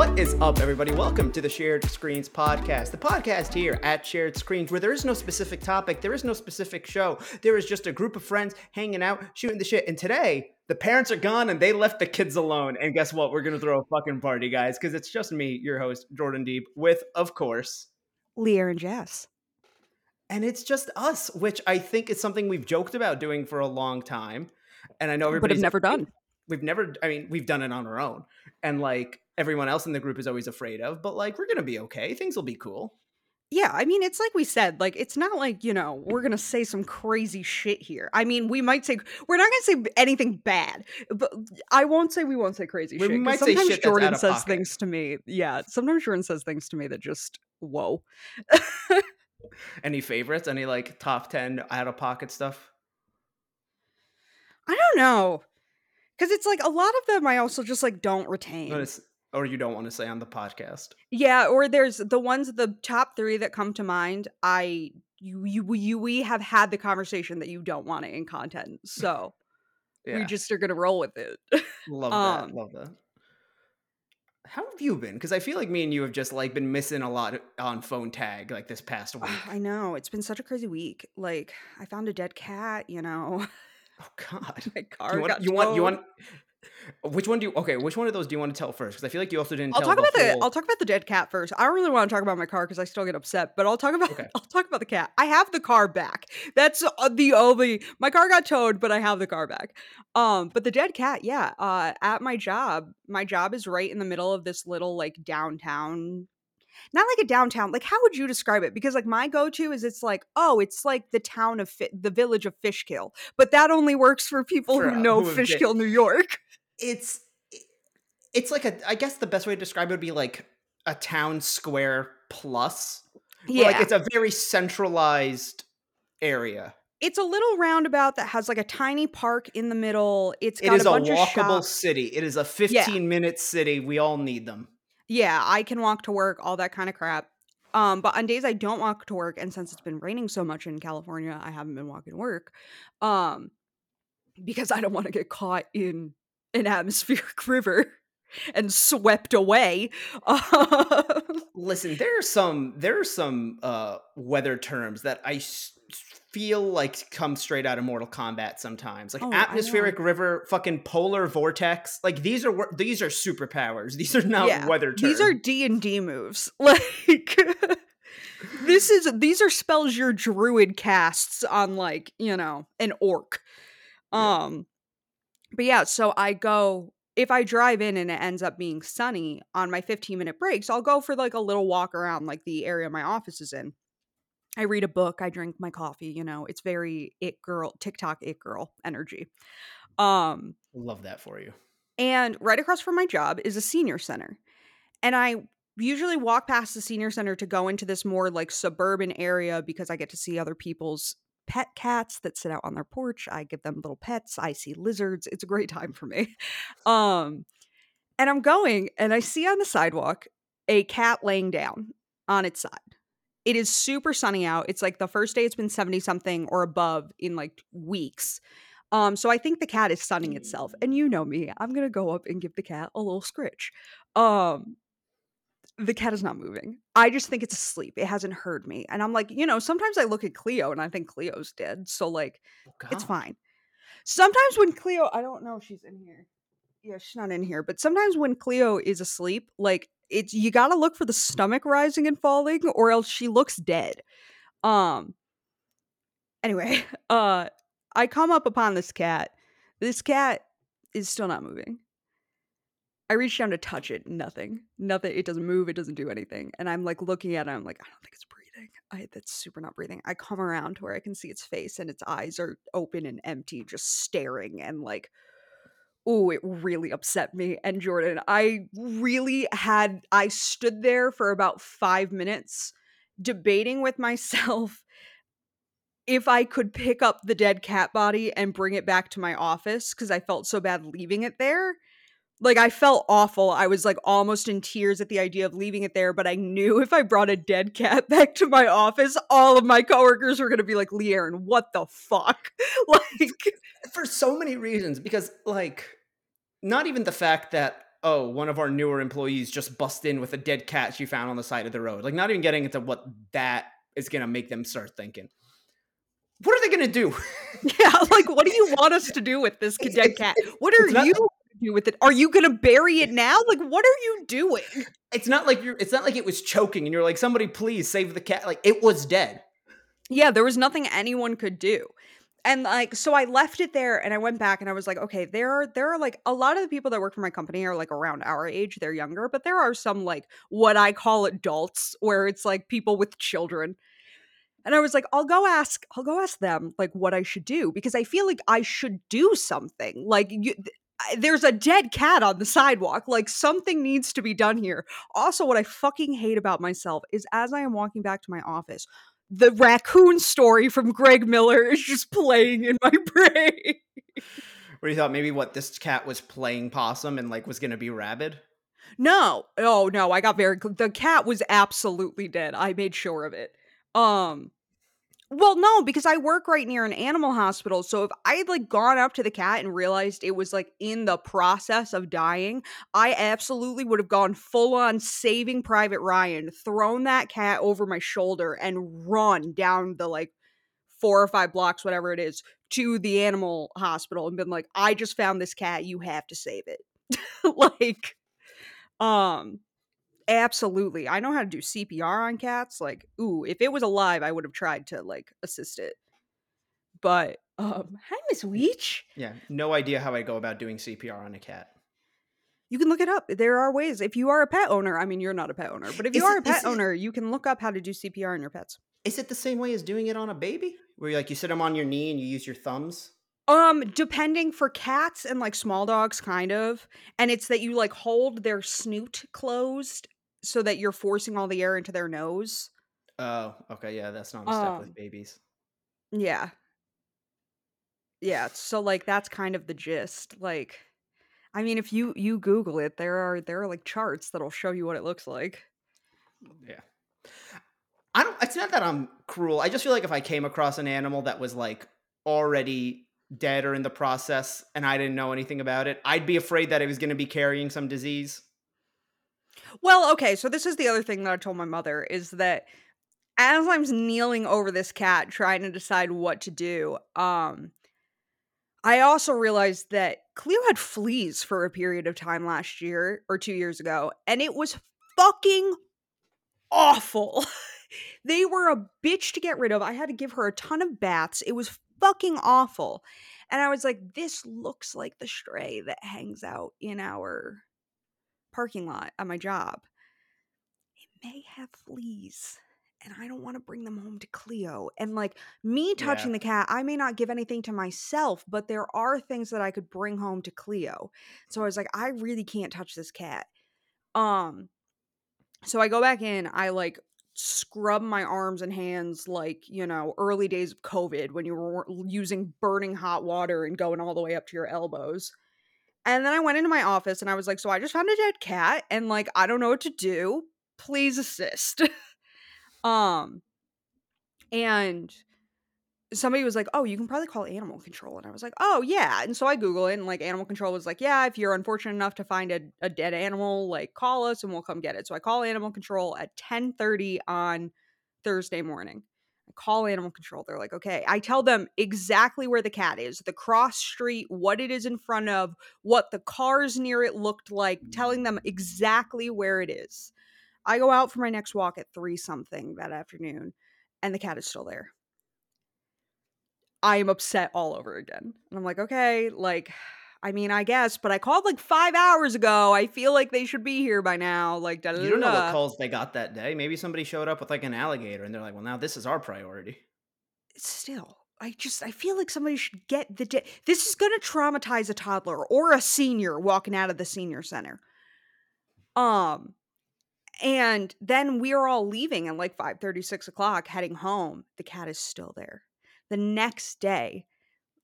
What is up, everybody? Welcome to the Shared Screens podcast. The podcast here at Shared Screens, where there is no specific topic, there is no specific show. There is just a group of friends hanging out, shooting the shit. And today, the parents are gone and they left the kids alone. And guess what? We're going to throw a fucking party, guys, because it's just me, your host, Jordan Deep, with, of course, LeighErin Jess. And it's just us, which I think is something we've joked about doing for a long time. And I know everybody's but have never done. We've never, I mean, we've done it on our own. And like everyone else in the group is always afraid of, but like we're going to be okay. Things will be cool. Yeah, I mean, it's like we said, like it's not like you know we're gonna say some crazy shit here. I mean, we might say we're not gonna say anything bad, but I won't say we won't say crazy We shit. might say sometimes shit Jordan says pocket. things to me. Yeah, sometimes Jordan says things to me that just whoa. Any favorites? Any like top 10 out of pocket stuff? I don't know, because it's like a lot of them I also just like don't retain. Notice- Or you don't want to say on the podcast? Yeah, or there's the ones the top three that come to mind. I you you, you we have had the conversation that you don't want it in content, so Yeah. we just are gonna roll with it. love um, that. Love that. How have you been? Because I feel like me and you have just like been missing a lot on phone tag like this past week. I know it's been such a crazy week. Like I found a dead cat. You know, Oh God. my car You want, got you want you want which one do you okay, which one of those do you want to tell first? Because I feel like you also didn't I'll tell talk about the I'll talk about the dead cat first. I don't really want to talk about my car because I still get upset, but I'll talk about Okay. I'll talk about the cat. I have the car back. That's uh, the only my car got towed, but I have the car back. Um, but the dead cat, yeah. Uh, at my job, my job is right in the middle of this little like downtown. Not like a downtown. Like, how would you describe it? Because like my go-to is it's like, oh, it's like the town of Fi- the village of Fishkill, but that only works for people For, who know who have been- Fishkill, New York. It's it's like a I guess the best way to describe it would be like a town square plus. Where, Like it's a very centralized area. it's a little roundabout that has like a tiny park in the middle. It's It got is a a bunch of walkable shops. city. It is a 15 minute city. We all need them. Yeah, I can walk to work, all that kind of crap. Um, but on days I don't walk to work, and since it's been raining so much in California, I haven't been walking to work. Um, because I don't want to get caught in an atmospheric river and swept away. Um, Listen, there are some there are some uh weather terms that I s- feel like come straight out of Mortal Kombat sometimes. Like Oh, atmospheric river, fucking polar vortex. Like these are these are superpowers. These are not Yeah, weather terms. these are D and D moves. Like this is these are spells your druid casts on like, you know, an orc. Um but yeah, so I go if I drive in and it ends up being sunny on my 15 minute breaks, I'll go for like a little walk around like the area my office is in. I read a book, I drink my coffee, you know, it's very it girl, TikTok it girl energy. Um love that for you. and right across from my job is a senior center. And I usually walk past the senior center to go into this more like suburban area because I get to see other people's pet cats that sit out on their porch. I give them little pets. I see lizards. It's a great time for me. Um and I'm going and I see on the sidewalk a cat laying down on its side. It is super sunny out. It's like the first day it's been 70 something or above in like weeks. Um, so I think the cat is sunning itself. And you know me, I'm gonna go up and give the cat a little scritch. Um the cat is not moving. I just think it's asleep. It hasn't heard me. And I'm like, you know, sometimes I look at Cleo and I think Cleo's dead. So like Oh, it's fine. Sometimes when Cleo, I don't know if she's in here. Yeah, she's not in here. But sometimes when Cleo is asleep, like it's you gotta look for the stomach rising and falling, or else she looks dead. Um anyway, uh I come up upon this cat. This cat is still not moving. I reach down to touch it, nothing. Nothing. It doesn't move, it doesn't do anything. And I'm like looking at it, I'm like, I don't think it's breathing. I that's super not breathing. I come around to where I can see its face and its eyes are open and empty, just staring and like oh, it really upset me. And Jordan, I really had I stood there for about five minutes debating with myself if I could pick up the dead cat body and bring it back to my office because I felt so bad leaving it there. Like I felt awful. I was like almost in tears at the idea of leaving it there, but I knew if I brought a dead cat back to my office, all of my coworkers were gonna be like, LeighErin, what the fuck? like for so many reasons because like not even the fact that oh, one of our newer employees just bust in with a dead cat she found on the side of the road. Like, not even getting into what that is going to make them start thinking. What are they going to do? yeah, like, what do you want us to do with this dead cat? What are not- you going to do with it? Are you going to bury it now? Like, what are you doing? It's not like you're. It's not like it was choking, and you're like, somebody please save the cat. Like it was dead. Yeah, there was nothing anyone could do. And like so I left it there and I went back and I was like, okay, there are there are like a lot of the people that work for my company are like around our age, they're younger, but there are some like what I call adults where it's like people with children. And I was like, I'll go ask I'll go ask them like what I should do because I feel like I should do something. Like you there's a dead cat on the sidewalk. Like something needs to be done here. Also, what I fucking hate about myself is as I am walking back to my office, the raccoon story from Greg Miller is just playing in my brain. Where you thought maybe what this cat was playing possum and like was going to be rabid. No, oh no, I got very the cat was absolutely dead. I made sure of it. Um well, no, because I work right near an animal hospital. So if I had like gone up to the cat and realized it was like in the process of dying, I absolutely would have gone full on saving Private Ryan, thrown that cat over my shoulder and run down the like four or five blocks, whatever it is, to the animal hospital and been like, I just found this cat. You have to save it. like, um, absolutely. I know how to do CPR on cats. Like, ooh, if it was alive, I would have tried to like assist it. But, um, hi, Miss Weech. Yeah, no idea how I go about doing CPR on a cat. You can look it up. There are ways. If you are a pet owner, I mean, you're not a pet owner, but if you Is are it- a pet it- owner, you can look up how to do CPR on your pets. Is it the same way as doing it on a baby? Where you like you sit them on your knee and you use your thumbs? Um, depending for cats and like small dogs, kind of. And it's that you like hold their snoot closed so that you're forcing all the air into their nose. Oh, okay, yeah, that's not a step Um, with babies. Yeah. Yeah, so like that's kind of the gist. Like I mean if you you google it, there are there are like charts that'll show you what it looks like. Yeah. I don't it's not that I'm cruel. I just feel like if I came across an animal that was like already dead or in the process and I didn't know anything about it, I'd be afraid that it was going to be carrying some disease. Well, okay, so this is the other thing that I told my mother is that as I'm kneeling over this cat trying to decide what to do, um I also realized that Cleo had fleas for a period of time last year or 2 years ago and it was fucking awful. they were a bitch to get rid of. I had to give her a ton of baths. It was fucking awful. And I was like this looks like the stray that hangs out in our parking lot at my job. It may have fleas, and I don't want to bring them home to Cleo. And like me touching Yeah. the cat, I may not give anything to myself, but there are things that I could bring home to Cleo. So I was like, I really can't touch this cat. Um, so I go back in, I like scrub my arms and hands like, you know, early days of COVID when you were using burning hot water and going all the way up to your elbows. And then I went into my office and I was like, so I just found a dead cat and like I don't know what to do. Please assist. um and somebody was like, "Oh, you can probably call animal control." And I was like, "Oh, yeah." And so I Google it and like animal control was like, "Yeah, if you're unfortunate enough to find a, a dead animal, like call us and we'll come get it." So I call animal control at 10:30 on Thursday morning. Call animal control. They're like, "Okay." I tell them exactly where the cat is, the cross street, what it is in front of, what the cars near it looked like, telling them exactly where it is. I go out for my next walk at 3 something that afternoon and the cat is still there. I am upset all over again. And I'm like, okay, like, I mean, I guess, but I called like five hours ago. I feel like they should be here by now. Like, da da You don't know what calls they got that day. Maybe somebody showed up with like an alligator and they're like, "Well, now this is our priority." Still, I just, I feel like somebody should get the. Di- this is going to traumatize a toddler or a senior walking out of the senior center. Um, and then we are all leaving at like 5 6 o'clock, heading home. The cat is still there. The next day,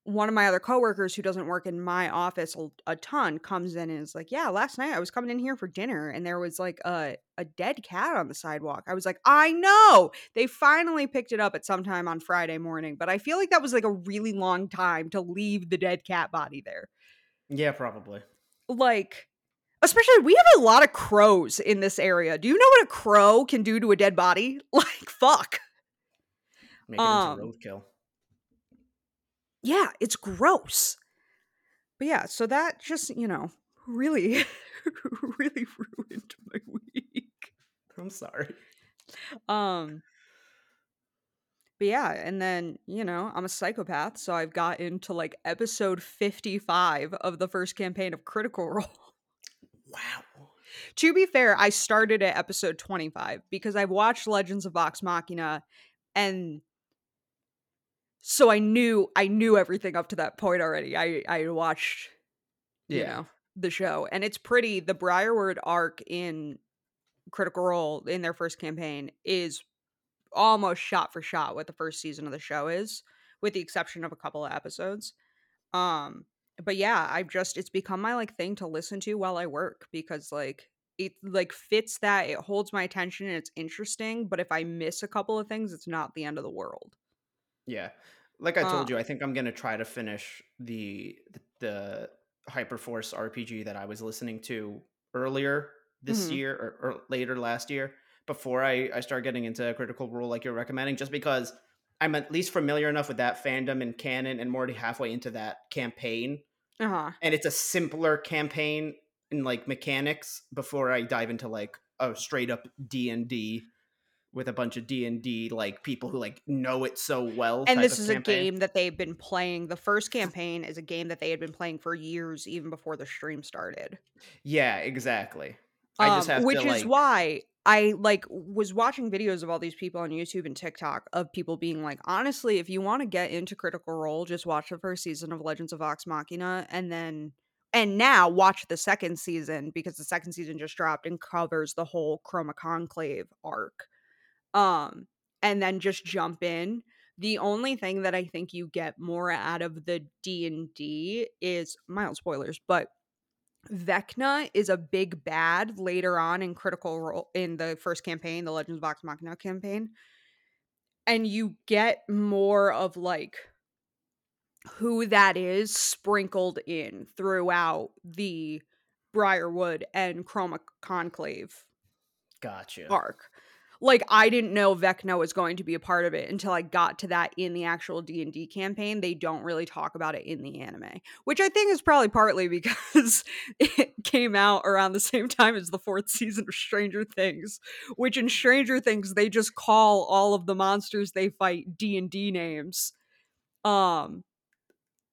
one of my other coworkers who doesn't work in my office a, a ton comes in and is like, "Yeah, last night I was coming in here for dinner and there was like a a dead cat on the sidewalk." I was like, "I know. They finally picked it up at some time on Friday morning, but I feel like that was like a really long time to leave the dead cat body there." Yeah, probably. Like Especially, we have a lot of crows in this area. Do you know what a crow can do to a dead body? Like, fuck. Make it Um, into roadkill. Yeah, it's gross. But yeah, so that just, you know, really, really ruined my week. I'm sorry. Um, but yeah, and then, you know, I'm a psychopath, so I've got into like episode 55 of the first campaign of Critical Role. Wow. to be fair, I started at episode 25 because I've watched Legends of Vox Machina and so I knew I knew everything up to that point already. I I watched you Yeah. know the show and it's pretty the Briarwood arc in Critical Role in their first campaign is almost shot for shot what the first season of the show is with the exception of a couple of episodes. Um but yeah, I've just it's become my like thing to listen to while I work because like it like fits that it holds my attention and it's interesting, but if I miss a couple of things, it's not the end of the world. Yeah. Like I Uh, told you, I think I'm gonna try to finish the the, the Hyperforce RPG that I was listening to earlier this Mhm. year or, or later last year before I, I start getting into Critical Role like you're recommending, just because I'm at least familiar enough with that fandom and canon and I'm already halfway into that campaign. Uh-huh. And it's a simpler campaign in like mechanics before I dive into like a straight up D and D with a bunch of D and D like people who like know it so well. And this is a game that they've been playing. The first campaign is a game that they had been playing for years, even before the stream started. Yeah, exactly. I just Um, have which to is like why I like was watching videos of all these people on YouTube and TikTok of people being like, honestly, if you want to get into Critical Role, just watch the first season of Legends of Vox Machina, and then and now watch the second season because the second season just dropped and covers the whole Chroma Conclave arc. Um, and then just jump in. The only thing that I think you get more out of the D and D is mild spoilers, but Vecna is a big bad later on in Critical Role in the first campaign, the Legends of Vox Machina campaign. And you get more of like who that is sprinkled in throughout the Briarwood and Chroma Conclave gotcha. arc. Like I didn't know Vecna was going to be a part of it until I got to that in the actual D&D campaign. They don't really talk about it in the anime, which I think is probably partly because it came out around the same time as the fourth season of Stranger Things, which in Stranger Things they just call all of the monsters they fight D&D names. Um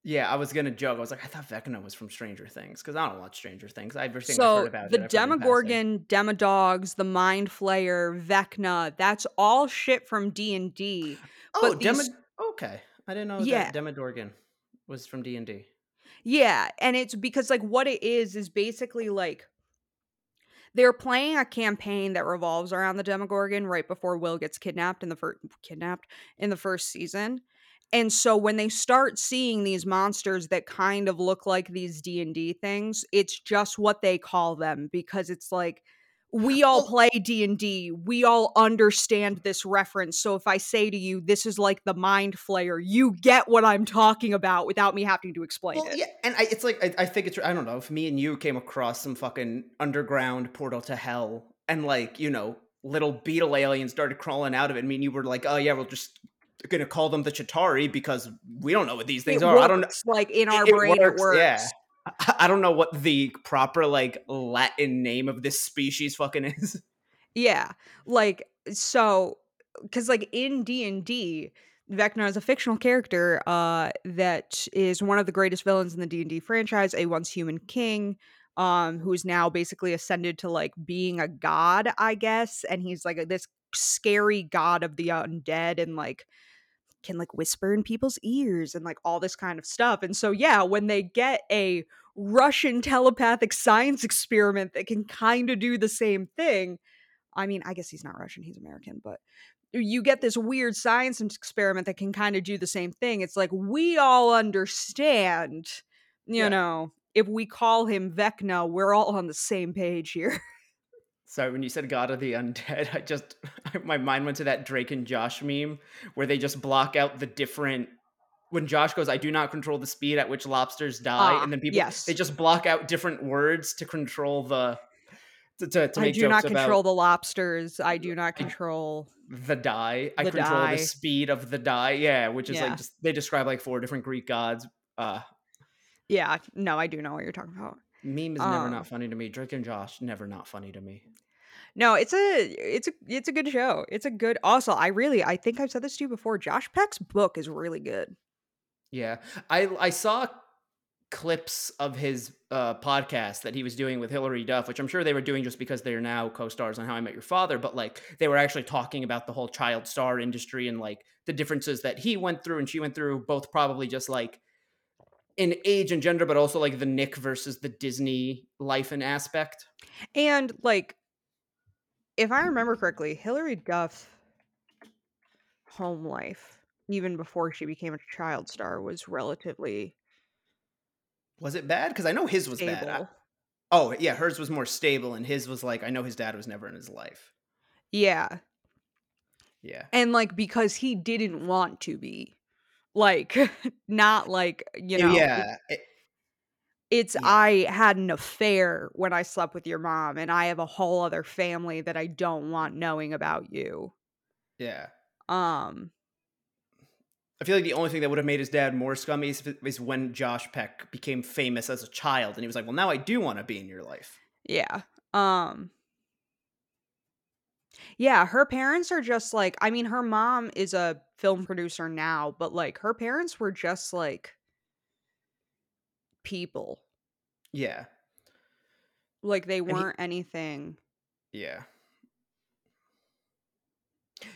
Yeah, I was gonna joke. I was like, I thought Vecna was from Stranger Things because I don't watch Stranger Things. I've heard So about the it, I've heard in passing. Demogorgon, Demodogs, the Mind Flayer, Vecna, that's all shit from D&D. Oh, but Demo- these- okay. I didn't know Yeah. that Demodorgon was from D and D. Yeah, and it's because like what it is is basically like they're playing a campaign that revolves around the Demogorgon right before Will gets kidnapped in the first kidnapped in the first season. And so when they start seeing these monsters that kind of look like these D&D things, it's just what they call them because it's like we all play D&D. We all understand this reference. So if I say to you this is like the mind flayer, you get what I'm talking about without me having to explain Well, it. yeah, and I, it's like I, I think it's I don't know if me and you came across some fucking underground portal to hell, and like you know little beetle aliens started crawling out of it. I mean, you were like, oh yeah, we'll just gonna call them the Chitauri because we don't know what these things it are. I don't know. like in our It- brain works, it works. yeah. I- I don't know what the proper like Latin name of this species fucking is. Yeah. Like so cuz like in D&D Vecna is a fictional character uh that is one of the greatest villains in the D&D franchise, a once human king um who's now basically ascended to like being a god, I guess, and he's like this scary god of the undead and like can like whisper in people's ears and like all this kind of stuff. And so yeah, when they get a Russian telepathic science experiment that can kind of do the same thing, I mean, I guess he's not Russian, he's American, but you get this weird science experiment that can kind of do the same thing. It's like we all understand, you Yeah. know, if we call him Vecna, we're all on the same page here. Sorry, when you said God of the Undead, I just my mind went to that Drake and Josh meme where they just block out the different when Josh goes, I do not control the speed at which lobsters die, Ah, and then people yes. they just block out different words to control the to, to, to I do not about control the lobsters. I do not control. the die. I control die. the speed of the die. Yeah, which is Yeah. like just they describe like four different Greek gods. Uh Yeah, no, I do know what you're talking about. Meme is never Um, not funny to me. Drake and Josh never not funny to me. No, it's a it's a it's a good show. It's a good. Also, I really I think I've said this to you before. Josh Peck's book is really good. Yeah. I I saw clips of his uh, podcast that he was doing with Hilary Duff, which I'm sure they were doing just because they're now co-stars on How I Met Your Father, but like they were actually talking about the whole child star industry and like the differences that he went through and she went through, both probably just like in age and gender, but also like the Nick versus the Disney life and aspect. And like, if I remember correctly, Hilary Duff's home life, even before she became a child star, was relatively Was it bad? Because I know his was stable. bad. I- oh yeah, hers was more stable, and his was like I know his dad was never in his life. Yeah, Yeah. and like because he didn't want to be, like, not like you know. yeah. it- It's Yeah. I had an affair when I slept with your mom, and I have a whole other family that I don't want knowing about you. yeah. Um, I feel like the only thing that would have made his dad more scummy is, is when Josh Peck became famous as a child, and he was like, "Well, now I do want to be in your life." yeah. Um, yeah, her parents are just like I mean, her mom is a film producer now, but like her parents were just like people. Yeah, Like they weren't anything. yeah.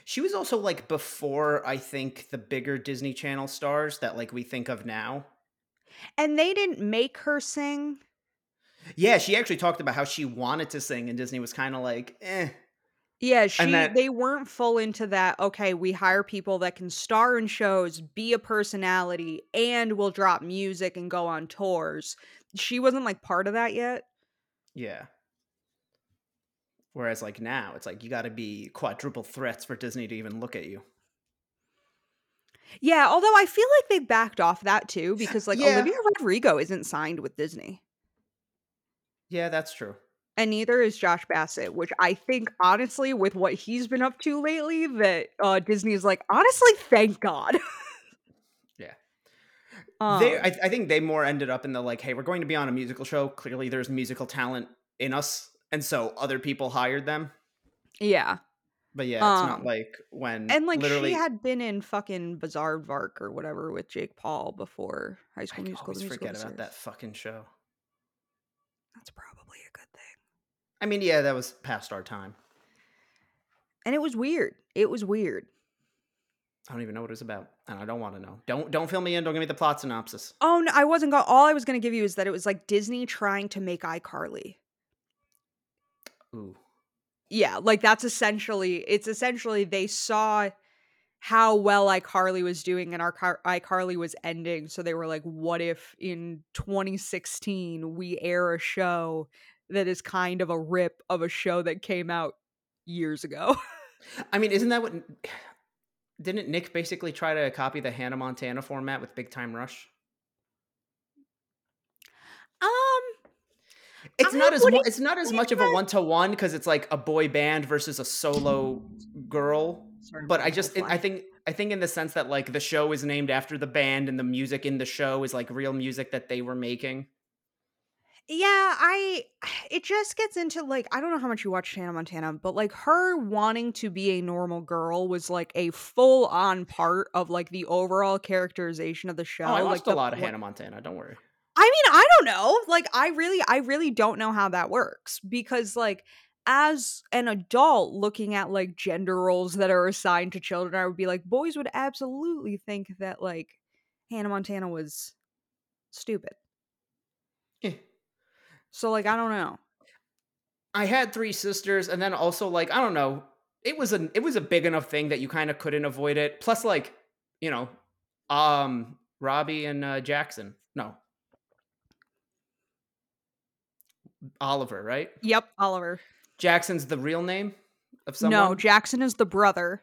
She was also like before I think the bigger Disney Channel stars that like we think of now. And they didn't make her sing. Yeah, she actually talked about how she wanted to sing, and Disney was kind of like, "Eh." Yeah, she that- they weren't full into that. Okay, we hire people that can star in shows, be a personality, and will drop music and go on tours. She wasn't like part of that yet. Yeah. Whereas like now, it's like you got to be quadruple threats for Disney to even look at you. Yeah, although I feel like they backed off that too because like Yeah. Olivia Rodrigo isn't signed with Disney. Yeah, that's true. And neither is Josh Bassett, which I think honestly, with what he's been up to lately, that uh Disney is like, honestly, thank God. Yeah. um, they, I, I think they more ended up in the like, hey, we're going to be on a musical show. Clearly, there's musical talent in us, and so other people hired them. yeah. But yeah, it's Um, not like when And like literally. she had been in fucking Bizaardvark or whatever with Jake Paul before High I School Musical. always the Musical, forget about that fucking show. That's probably a good. I mean, yeah, that was past our time. And it was weird. It was weird. I don't even know what it was about, and I don't want to know. Don't don't fill me in. Don't give me the plot synopsis. Oh no, I wasn't going. All I was going to give you is that it was like Disney trying to make iCarly. Ooh, Yeah, like that's essentially it's essentially they saw how well iCarly was doing and our Car- iCarly was ending, so they were like, "What if in 2016 we air a show that is kind of a rip of a show that came out years ago?" I mean, isn't that what? Didn't Nick basically try to copy the Hannah Montana format with Big Time Rush? um, It's I not as mu- it's not as much of a one to one because it's like a boy band versus a solo girl. But I just I think I think in the sense that like the show is named after the band and the music in the show is like real music that they were making. Yeah, I it just gets into like I don't know how much you watched Hannah Montana, but like her wanting to be a normal girl was like a full on part of like the overall characterization of the show. Oh, I like watched a the lot of pl- Hannah Montana. Don't worry. I mean, I don't know. Like I really I really don't know how that works because like as an adult looking at like gender roles that are assigned to children, I would be like boys would absolutely think that like Hannah Montana was stupid. So like I don't know. I had three sisters, and then also like I don't know. It was a it was a big enough thing that you kind of couldn't avoid it. Plus, like you know, um, Robbie and uh, Jackson. No, Oliver, right? Yep, Oliver. Jackson's the real name of someone. No, Jackson is the brother.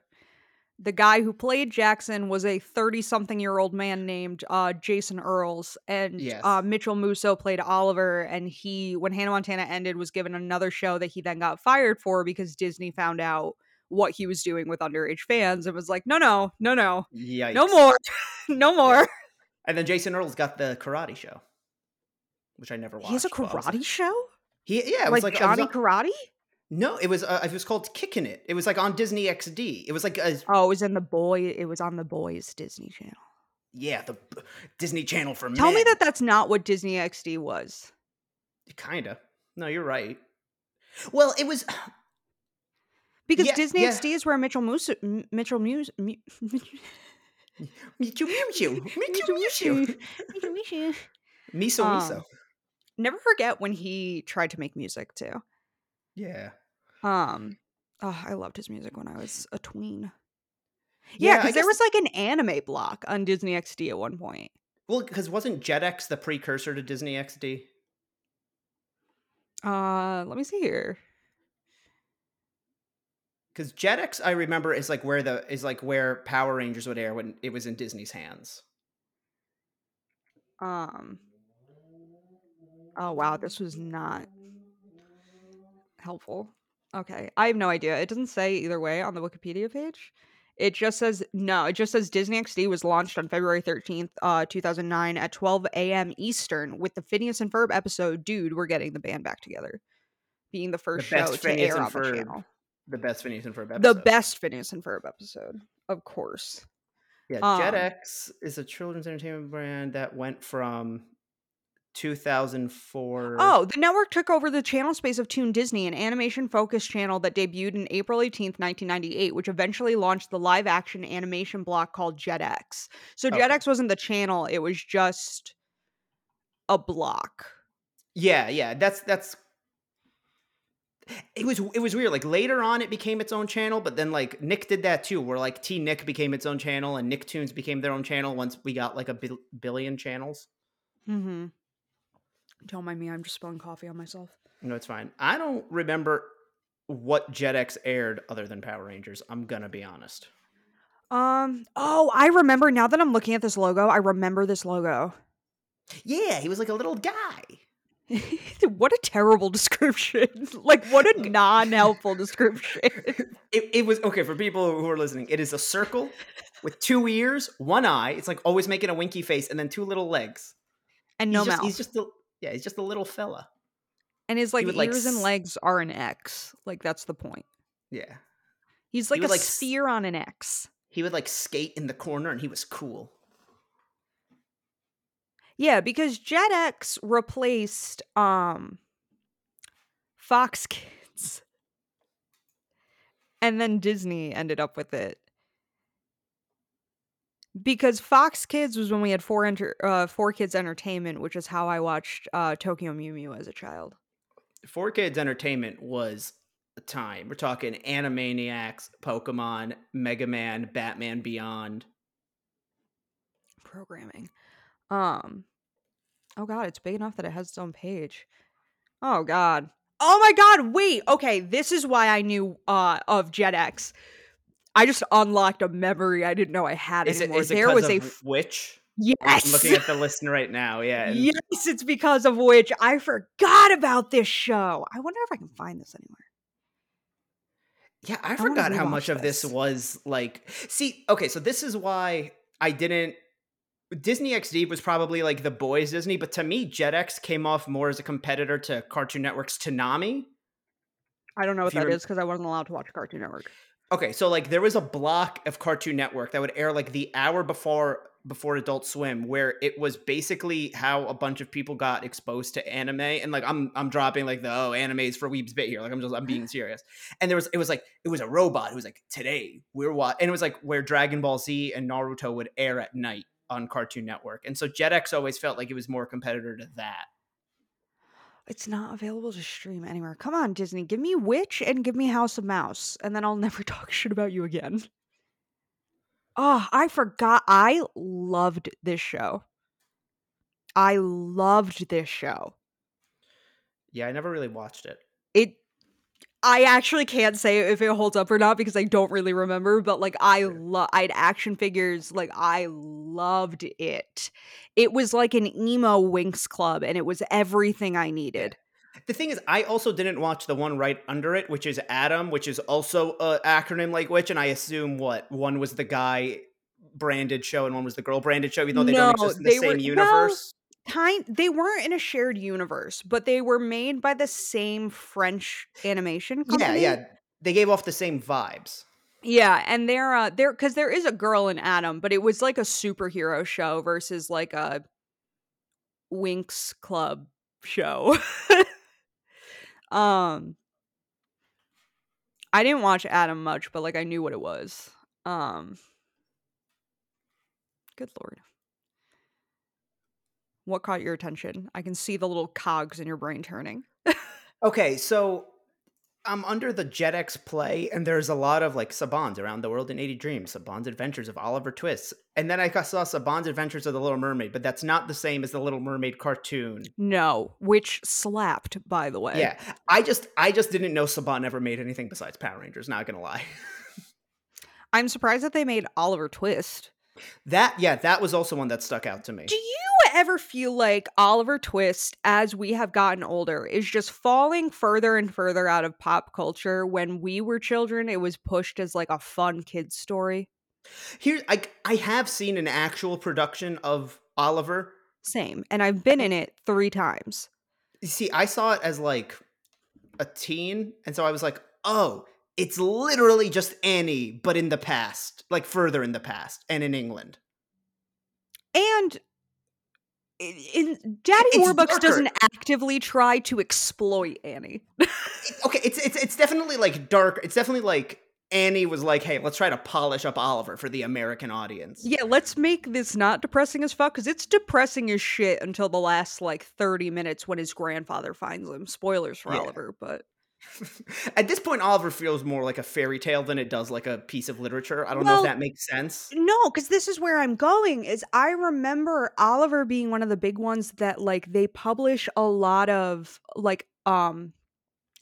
The guy who played Jackson was a 30 something year old man named uh, Jason Earles. And Yes. uh, Mitchell Musso played Oliver. And he, when Hannah Montana ended, was given another show that he then got fired for because Disney found out what he was doing with underage fans and was like, no, no, no, no, Yikes. no more, no more. And then Jason Earles got the karate show, which I never watched. He has a but I was karate show? He yeah, it like, was like it was Johnny on- Karate? No, it was uh, it was called Kicking It. It was like on Disney XD. It was like a Oh, it was in the boy. It was on the boys Disney Channel. yeah, the b- Disney Channel for me. Tell me that that's not what Disney XD was. Kinda. No, you're right. Well, it was. Because Yeah, Disney yeah. XD is where Mitchell Moose, M- Mitchell Muse, Mu- Michu Michu. Michu Mitchell Michu. Miso Um, Miso. Never forget when he tried to make music too. Yeah. Um, oh, I loved his music when I was a tween. Yeah, Yeah, because there was like an anime block on Disney XD at one point. Well, because wasn't Jetix the precursor to Disney XD? Uh, let me see here. Because Jetix, I remember, is like where the is like where Power Rangers would air when it was in Disney's hands. Um. Oh wow, this was not helpful. Okay, I have no idea. It doesn't say either way on the Wikipedia page. It just says no. It just says Disney XD was launched on February thirteenth, uh, two thousand nine, at twelve a.m. Eastern, with the Phineas and Ferb episode "Dude, We're Getting the Band Back Together," being the first best show to Phineas air on the channel. The best Phineas and Ferb episode. The best Phineas and Ferb episode, of course. Yeah, um, Jetix is a children's entertainment brand that went from 2004. Oh, the network took over the channel space of Toon Disney, an animation focused channel that debuted in April 18th, 1998, which eventually launched the live action animation block called Jetix. So Okay. Jetix wasn't the channel, it was just a block. Yeah, yeah, that's that's. It was it was weird. Like later on, it became its own channel, but then like Nick did that too, where like T Nick became its own channel, and Nicktoons became their own channel once we got like a bil- billion channels. Mm-hmm. Don't mind me, I'm just spilling coffee on myself. No, it's fine. I don't remember what Jetix aired other than Power Rangers. I'm gonna be honest. Um, oh, I remember now that I'm looking at this logo, I remember this logo. Yeah, he was like a little guy. what a terrible description. like, what a non helpful description. It, it was okay for people who are listening. It is a circle with two ears, one eye. It's like always making a winky face, and then two little legs. And no he's just, mouth. He's just a yeah. He's just a little fella. and his like would, like, ears and legs are an X. Like that's the point. Yeah. He's like a would, like, s- sphere on an X. He would like skate in the corner, and he was cool. Yeah, because Jetix replaced um Fox Kids. And then Disney ended up with it. Because Fox Kids was when we had four enter- uh, four kids entertainment, which is how I watched uh, Tokyo Mew Mew as a child. Four Kids Entertainment was a time. We're talking Animaniacs, Pokemon, Mega Man, Batman Beyond. Programming. Um Oh god, it's big enough that it has its own page. Oh god. Oh my god, wait. Okay, this is why I knew uh of Jetix. I just unlocked a memory I didn't know I had Is it, anymore. is it there because was a f- which? yes. I'm looking at the list right now. Yeah. and- yes, it's because of W.I.T.C.H. I forgot about this show. I wonder if I can find this anywhere. Yeah, I wanna forgot how much rewatch of this this. was like. See, okay, so this is why I didn't. Disney XD was probably like the boys Disney, but to me, Jetix came off more as a competitor to Cartoon Network's Toonami. I don't know what If that rem- is because I wasn't allowed to watch Cartoon Network. Okay, so like there was a block of Cartoon Network that would air like the hour before before Adult Swim, where it was basically how a bunch of people got exposed to anime. And like I'm I'm dropping like the oh animes for weebs bit here. Like I'm just I'm being serious. And there was it was like it was a robot who was like today we're what and it was like where Dragon Ball Z and Naruto would air at night on Cartoon Network. And so Jetix always felt like it was more competitor to that. It's not available to stream anywhere. Come on, Disney. Give me W.I.T.C.H. and give me House of Mouse, and then I'll never talk shit about you again. Oh, I forgot. I loved this show. I loved this show. Yeah, I never really watched it. It I actually can't say if it holds up or not because I don't really remember, but like I love I had action figures, like I loved it. It was like an emo Winx club and it was everything I needed. The thing is, I also didn't watch the one right under it, which is A.T.O.M., which is also an acronym like W.I.T.C.H., and I assume what one was the guy branded show and one was the girl branded show, even though they No, don't exist in the same were- universe. Kind they weren't in a shared universe, but they were made by the same French animation yeah, company. yeah, they gave off the same vibes. Yeah, and they're uh they're because there is a girl in A.T.O.M., but it was like a superhero show versus like a Winx Club show. um I didn't watch A.T.O.M. much, but like I knew what it was. Um Good lord. What caught your attention? I can see the little cogs in your brain turning. Okay, so I'm under the Jetix play, and there's a lot of like Saban's around the world in 80 Dreams, Saban's Adventures of Oliver Twist, and then I saw Saban's Adventures of the Little Mermaid, but that's not the same as the Little Mermaid cartoon. No, which slapped, by the way. Yeah, I just I just didn't know Saban ever made anything besides Power Rangers. Not gonna lie. I'm surprised that they made Oliver Twist. that yeah, that was also one that stuck out to me. Do you ever feel like Oliver Twist, as we have gotten older, is just falling further and further out of pop culture? When we were children, it was pushed as like a fun kid's story. Here, I I have seen an actual production of Oliver. Same. And I've been uh, in it three times. You See, I saw it as like a teen, and so I was like, oh, it's literally just Annie, but in the past, like further in the past, and in England. And in, Daddy It's Warbucks darker. doesn't actively try to exploit Annie. okay, it's it's it's definitely like dark. It's definitely like Annie was like, "Hey, let's try to polish up Oliver for the American audience." Yeah, let's make this not depressing as fuck because it's depressing as shit until the last like 30 minutes when his grandfather finds him. Spoilers for Yeah. Oliver, but At this point, Oliver feels more like a fairy tale than it does like a piece of literature. I don't know if that makes sense. no, because this is where I'm going. Is I remember Oliver being one of the big ones that like they publish a lot of like um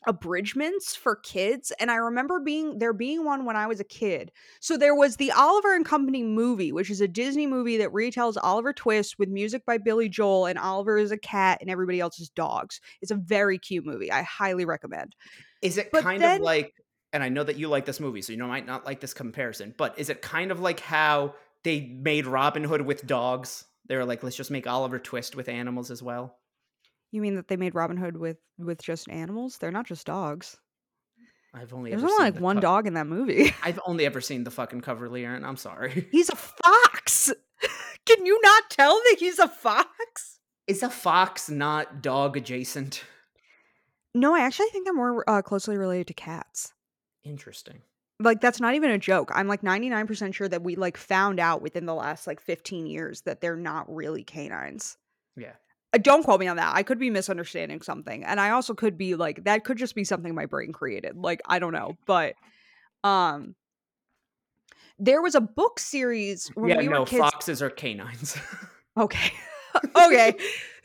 abridgments for kids and i remember being there being one when i was a kid so there was the oliver and company movie which is a disney movie that retells oliver twist with music by billy joel and oliver is a cat and everybody else is dogs it's a very cute movie i highly recommend Is it but kind then- of like, and I know that you like this movie, so you might not like this comparison, but is it kind of like how they made Robin Hood with dogs? They were like, let's just make Oliver Twist with animals as well. You mean that they made robin hood with with just animals they're not just dogs I've only there's ever only seen like the one co- dog in that movie I've only ever seen the fucking cover, Leon. I'm sorry. he's a fox can you not tell that he's a fox Is a fox not dog adjacent? no i actually think they're more uh, closely related to cats Interesting. like that's not even a joke i'm like 99% sure that we like found out within the last like 15 years that they're not really canines Yeah. Uh, don't quote me on that i could be misunderstanding something and i also could be like that could just be something my brain created like i don't know but um there was a book series when yeah, we no, were kids foxes are canines. okay okay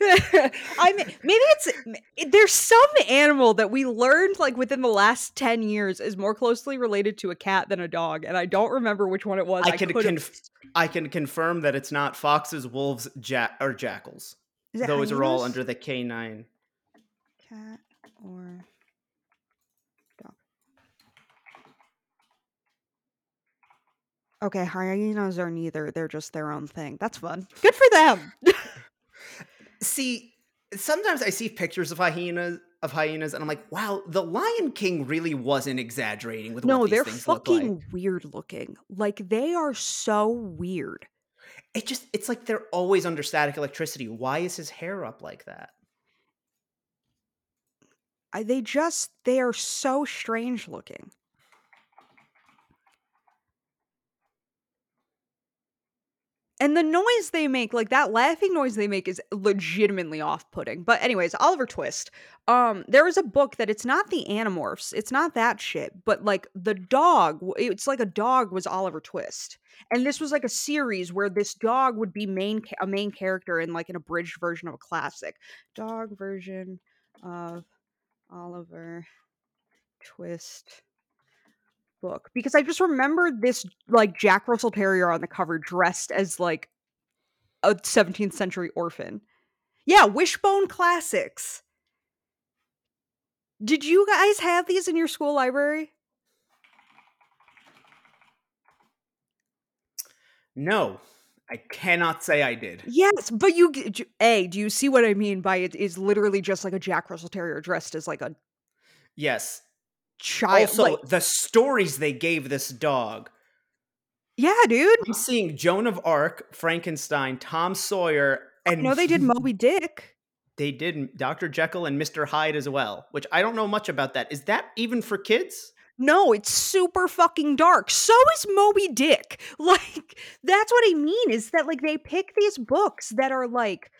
i mean maybe it's there's some animal that we learned like within the last 10 years is more closely related to a cat than a dog and i don't remember which one it was I can conf- I can confirm that it's not foxes, wolves, jack or jackals. Those are all under the K nine. cat or dog. Okay, hyenas are neither. They're just their own thing. That's fun. Good for them. See, sometimes I see pictures of hyenas of hyenas and I'm like, wow, the Lion King really wasn't exaggerating with no, what these they're things look like. fucking weird looking. Like they are so weird. It just it's like they're always under static electricity. Why is his hair up like that? I, they just they are so strange looking. And the noise they make, like that laughing noise they make is legitimately off-putting. But anyways, Oliver Twist. Um there was a book that it's not the Animorphs, it's not that shit, but like the dog, it's like a dog was Oliver Twist. And this was like a series where this dog would be main a main character in like an abridged version of a classic. Dog version of Oliver twist book because I just remember this like Jack Russell Terrier on the cover dressed as like a 17th century orphan. Yeah, Wishbone Classics. Did you guys have these in your school library? No, I cannot say I did. Yes, but you a do you see what I mean by it is literally just like a Jack Russell Terrier dressed as like a Yes. Child Also, like, the stories they gave this dog. Yeah, dude. I'm seeing Joan of Arc, Frankenstein, Tom Sawyer, and No, they did Moby Dick. They did Dr. Jekyll and Mr. Hyde as well, which I don't know much about that. Is that even for kids? No, it's super fucking dark. So is Moby Dick. Like, that's what I mean is that, like, they pick these books that are, like,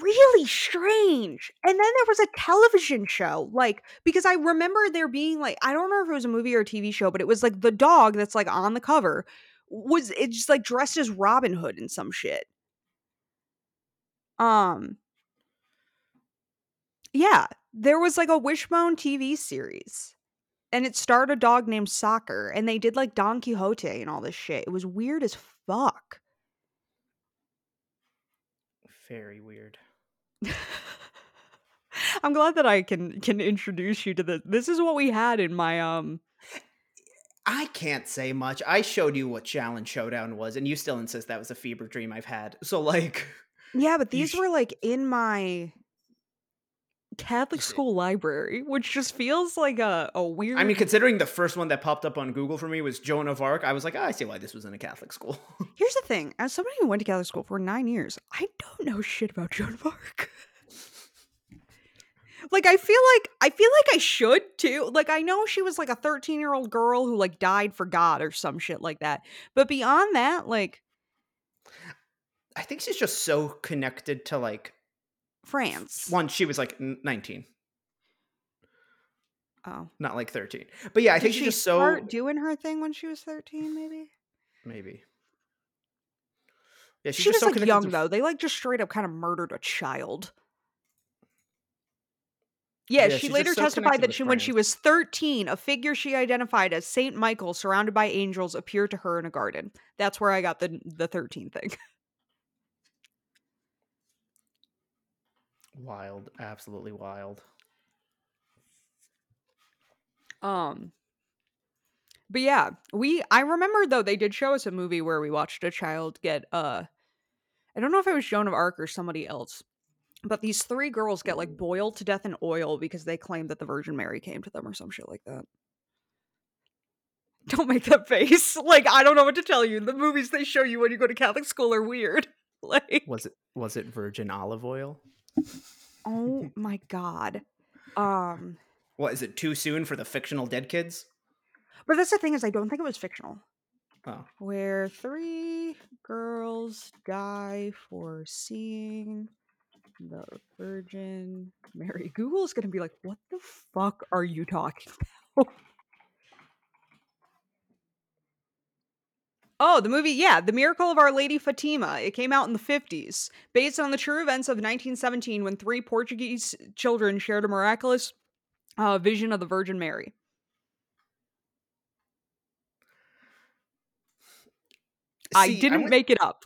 really strange. And then there was a television show, like, because I remember there being, like, I don't remember if it was a movie or a TV show, but it was, like, the dog that's, like, on the cover was, it just, like, dressed as Robin Hood and some shit. Um, yeah, there was like a Wishbone TV series. And it starred a dog named Soccer, and they did like Don Quixote and all this shit. It was weird as fuck. Very weird. I'm glad that I can can introduce you to this. This is what we had in my um I can't say much. I showed you what Challenge Showdown was, and you still insist that was a fever dream I've had. So, like, Yeah, but these sh- were like in my Catholic school library, which just feels like a, a weird I mean, considering the first one that popped up on Google for me was Joan of Arc, I was like, ah, I see why this was in a Catholic school. Here's the thing: as somebody who went to Catholic school for nine years, I don't know shit about Joan of Arc. like, I feel like I feel like I should too. Like, I know she was like a 13 year old girl who like died for God or some shit like that. But beyond that, like I think she's just so connected to, like, France. one, she was like 19, Oh, not like 13. But yeah, I Did think she she's just so. doing her thing when she was 13, maybe. Maybe. Yeah, she's she just was so like young to though. They like just straight up kind of murdered a child. Yeah, Yeah, she later so testified that she, when she was 13, a figure she identified as Saint Michael, surrounded by angels, appeared to her in a garden. That's where I got the the 13 thing. Wild. Absolutely wild. Um, but yeah, we I remember though they did show us a movie where we watched a child get uh, I don't know if it was Joan of Arc or somebody else, but these three girls get like boiled to death in oil because they claim that the Virgin Mary came to them or some shit like that. Don't make that face. Like I don't know what to tell you. The movies they show you when you go to Catholic school are weird. Like Was it was it virgin olive oil? oh my god. Um, What is it too soon for the fictional dead kids? but that's the thing is I don't think it was fictional. Oh. where three girls die for seeing the Virgin Mary. Google's gonna be like, what the fuck are you talking about? Oh, the movie, yeah, The Miracle of Our Lady Fatima. It came out in the 50s, based on the true events of 1917 when three Portuguese children shared a miraculous uh, vision of the Virgin Mary. I didn't went- make it up.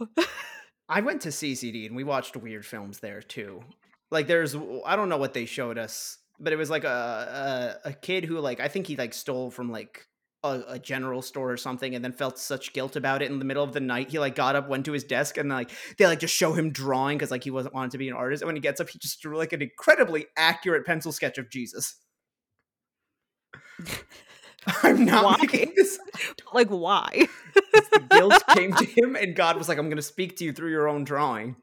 I went to CCD and we watched weird films there too. Like there's I don't know what they showed us, but it was like a a, a kid who like I think he like stole from like a, a general store or something and then felt such guilt about it in the middle of the night. He like got up, went to his desk and like they like just show him drawing because like he wasn't wanted to be an artist. And when he gets up, he just drew like an incredibly accurate pencil sketch of Jesus. I'm not Why? making this. like, why? The guilt came to him, and God was like, "I'm going to speak to you through your own drawing."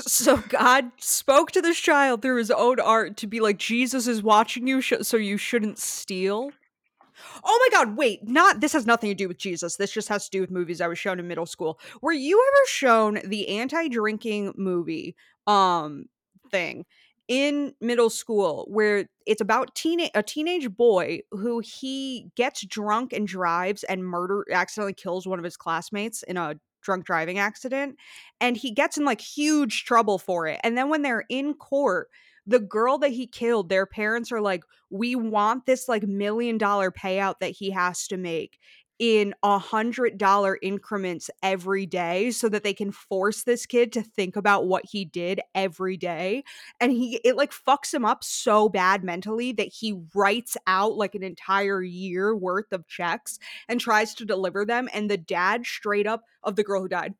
So God spoke to this child through his own art to be like, Jesus is watching you, sh- so you shouldn't steal. Oh my God, wait, not this has nothing to do with Jesus. This just has to do with movies I was shown in middle school. Were you ever shown the anti-drinking movie um thing in middle school where it's about a teenage boy who he gets drunk and drives and murder accidentally kills one of his classmates in a drunk driving accident and he gets in like huge trouble for it. And then when they're in court, the girl that he killed, their parents are like, we want this like million dollar payout that he has to make in a hundred dollar increments every day so that they can force this kid to think about what he did every day. And he it like fucks him up so bad mentally that he writes out like an entire year worth of checks and tries to deliver them and the dad straight up of the girl who died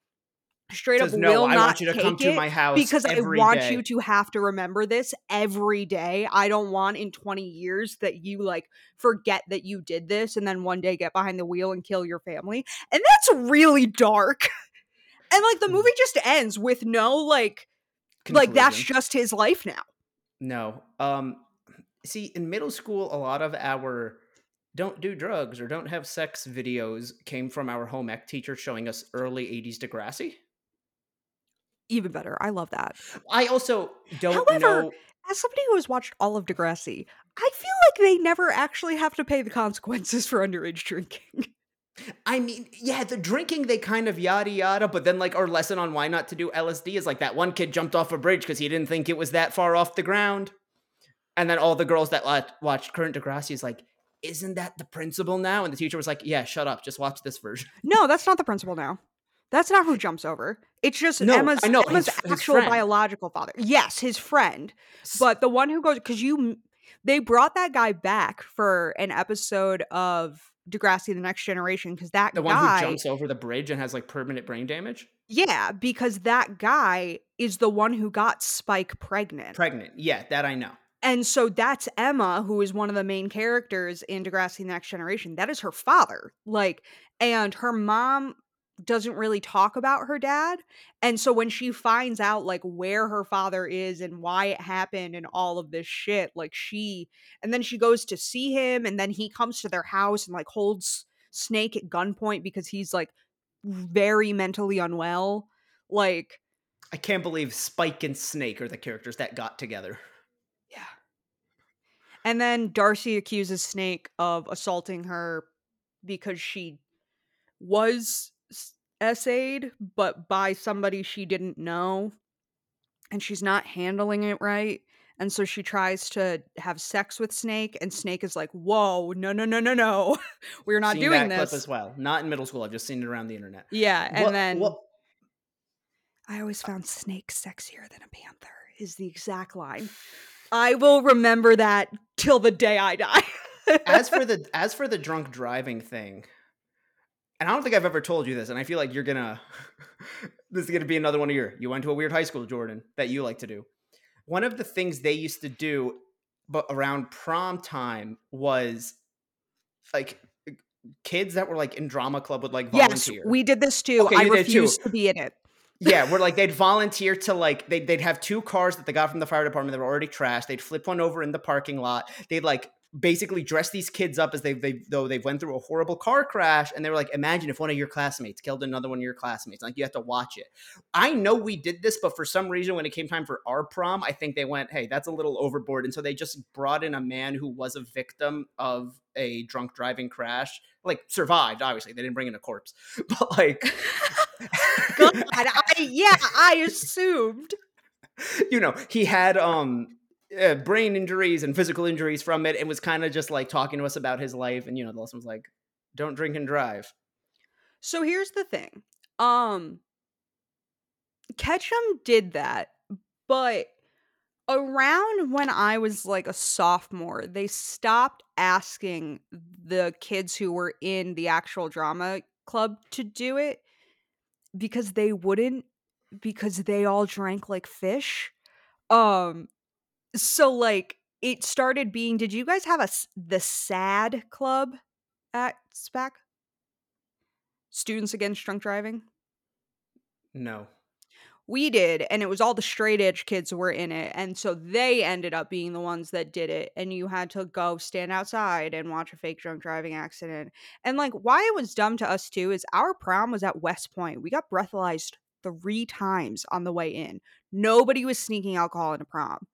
straight Says, up no, will I not want you to take come it to my house because I want day." you to have to remember this every day. I don't want in 20 years that you like forget that you did this and then one day get behind the wheel and kill your family. And that's really dark. And like the Mm. movie just ends with no like like that's just his life now. No. Um see in middle school a lot of our don't do drugs or don't have sex videos came from our home ec teacher showing us early 80s Degrassi. Even better. I love that. I also don't However, know As somebody who has watched all of Degrassi, I feel like they never actually have to pay the consequences for underage drinking. I mean, yeah, the drinking they kind of yada yada, but then like our lesson on why not to do LSD is like that one kid jumped off a bridge because he didn't think it was that far off the ground, and then all the girls that watched Current Degrassi is like, isn't that the principal now? And the teacher was like, yeah, shut up, just watch this version. No, that's not the principal now. That's not who jumps over. It's just No, Emma's, I know, Emma's his- his actual friend. biological father. Yes, his friend. But the one who goes because you they brought that guy back for an episode of Degrassi: The Next Generation because that the one who jumps over the bridge and has like permanent brain damage, yeah, because that guy is the one who got Spike pregnant. pregnant. Yeah, that I know. And so that's Emma, who is one of the main characters in Degrassi The Next Generation. That is her father. Like, and her mom doesn't really talk about her dad. And so when she finds out like where her father is and why it happened and all of this shit, like she and then she goes to see him and then he comes to their house and like holds Snake at gunpoint because he's like very mentally unwell. Like, I can't believe Spike and Snake are the characters that got together. Yeah. And then Darcy accuses Snake of assaulting her because she was essayed, but by somebody she didn't know. And she's not handling it right. And so she tries to have sex with Snake, and Snake is like, Whoa, no, no, no, no, no. We're not Seen doing that clip this. as well. Not in middle school. I've just seen it around the internet. Yeah. And What- then what- I always found Snake sexier than a panther, is the exact line. I will remember that till the day I die. as for the as for the drunk driving thing, and I don't think I've ever told you this, and I feel like you're gonna this is gonna be another one of your you went to a weird high school, Jordan, that you like to do. One of the things they used to do, but around prom time was like kids that were like in drama club would like volunteer. Yes, we did this too. Okay, I did too. refused to be in it. yeah, where like they'd volunteer to like they'd, they'd have two cars that they got from the fire department that were already trashed. They'd flip one over in the parking lot. They'd like basically dress these kids up as they they though they've went through a horrible car crash, and they were like, imagine if one of your classmates killed another one of your classmates. Like you have to watch it. I know we did this, but for some reason, when it came time for our prom, I think they went, hey, that's a little overboard, and so they just brought in a man who was a victim of a drunk driving crash. Like survived, obviously. They didn't bring in a corpse, but like. God, I, yeah, I assumed. you know, he had um uh, brain injuries and physical injuries from it and was kind of just like talking to us about his life and you know, the lesson was like don't drink and drive. So here's the thing. Um Ketchum did that, but around when I was like a sophomore, they stopped asking the kids who were in the actual drama club to do it because they wouldn't because they all drank like fish. Um so like it started being did you guys have a the SADD club at SPAC? Students Against Drunk Driving? No. We did, and it was all the straight edge kids were in it. And so they ended up being the ones that did it. And you had to go stand outside and watch a fake drunk driving accident. And like, why it was dumb to us too is our prom was at West Point. We got breathalyzed three times on the way in. Nobody was sneaking alcohol into prom.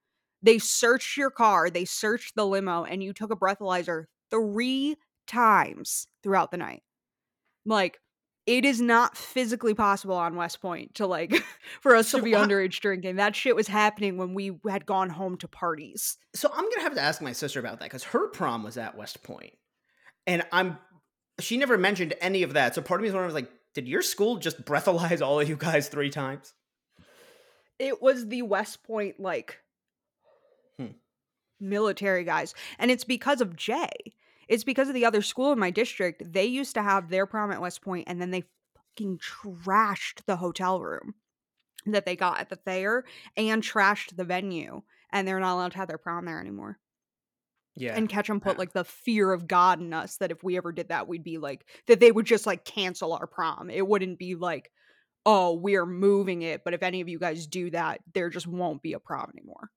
They searched your car, they searched the limo, and you took a breathalyzer three times throughout the night. Like, it is not physically possible on West Point to like for us So to be I- underage drinking. That shit was happening when we had gone home to parties. So I'm gonna have to ask my sister about that because her prom was at West Point, and I'm she never mentioned any of that. So part of me is wondering, like, did your school just breathalyze all of you guys three times? It was the West Point like. Military guys, and it's because of Jay. It's because of the other school in my district. They used to have their prom at West Point, and then they fucking trashed the hotel room that they got at the Thayer and trashed the venue, and they're not allowed to have their prom there anymore. Yeah, and Ketchum put like the fear of God in us that if we ever did that, we'd be like that they would just like cancel our prom. It wouldn't be like, oh, we're moving it, but if any of you guys do that, there just won't be a prom anymore.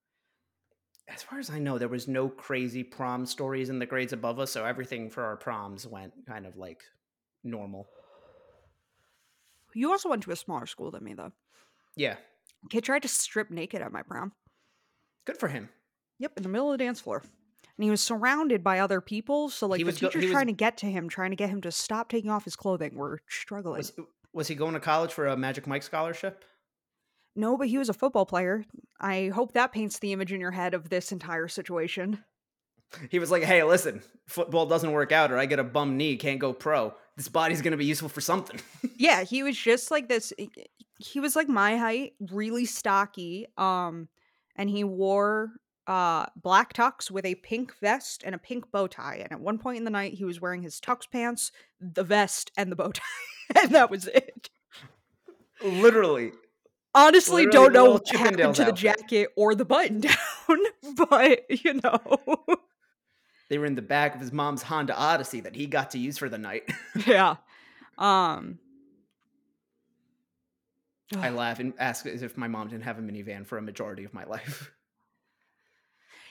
As far as I know, there was no crazy prom stories in the grades above us, so everything for our proms went kind of like normal. You also went to a smaller school than me though. Yeah, Kid tried to strip naked at my prom. good for him. Yep, in the middle of the dance floor. And he was surrounded by other people, so like He the was go- teachers he was- trying to get to him, trying to get him to stop taking off his clothing. We're struggling. Was was he going to college for a Magic Mike scholarship? No, but he was a football player. I hope that paints the image in your head of this entire situation. He was like, "Hey, listen, football doesn't work out, or I get a bum knee, can't go pro. This body's gonna be useful for something." yeah, he was just like this. He was like my height, really stocky. Um, and he wore uh black tux with a pink vest and a pink bow tie. And at one point in the night, he was wearing his tux pants, the vest, and the bow tie, and that was it. Literally, Honestly, Literally don't know what happened to the outfit. jacket or the button down, but you know, they were in the back of his mom's Honda Odyssey that he got to use for the night. yeah. Um, I laugh and ask as if my mom didn't have a minivan for a majority of my life.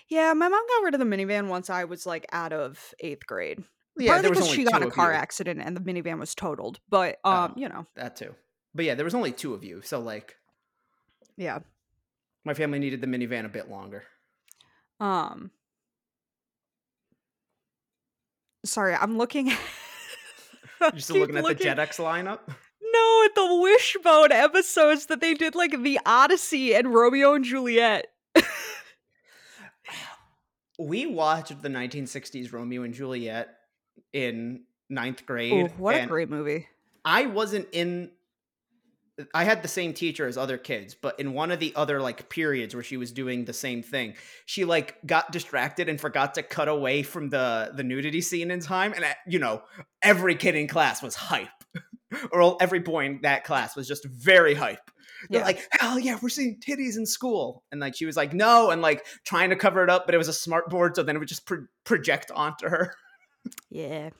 Yeah, my mom got rid of the minivan once I was like out of eighth grade. Yeah, Partly there was because she got in a car you. accident and the minivan was totaled. But um, Oh. you know, That too. But yeah, there was only two of you, so like yeah. my family needed the minivan a bit longer. Um Sorry, I'm looking You're still looking at the Jetix lineup. No, at the Wishbone episodes that they did like the Odyssey and Romeo and Juliet. We watched the 1960s Romeo and Juliet in ninth grade. Ooh, what a great movie. I wasn't in. I had the same teacher as other kids, but in one of the other like periods where she was doing the same thing, she like got distracted and forgot to cut away from the the nudity scene in time, and uh, you know every kid in class was hype, or every boy in that class was just very hype. They're Yeah. like, hell yeah, we're seeing titties in school, and like she was like, no, and like trying to cover it up, but it was a smart board, so then it would just pro- project onto her. Yeah.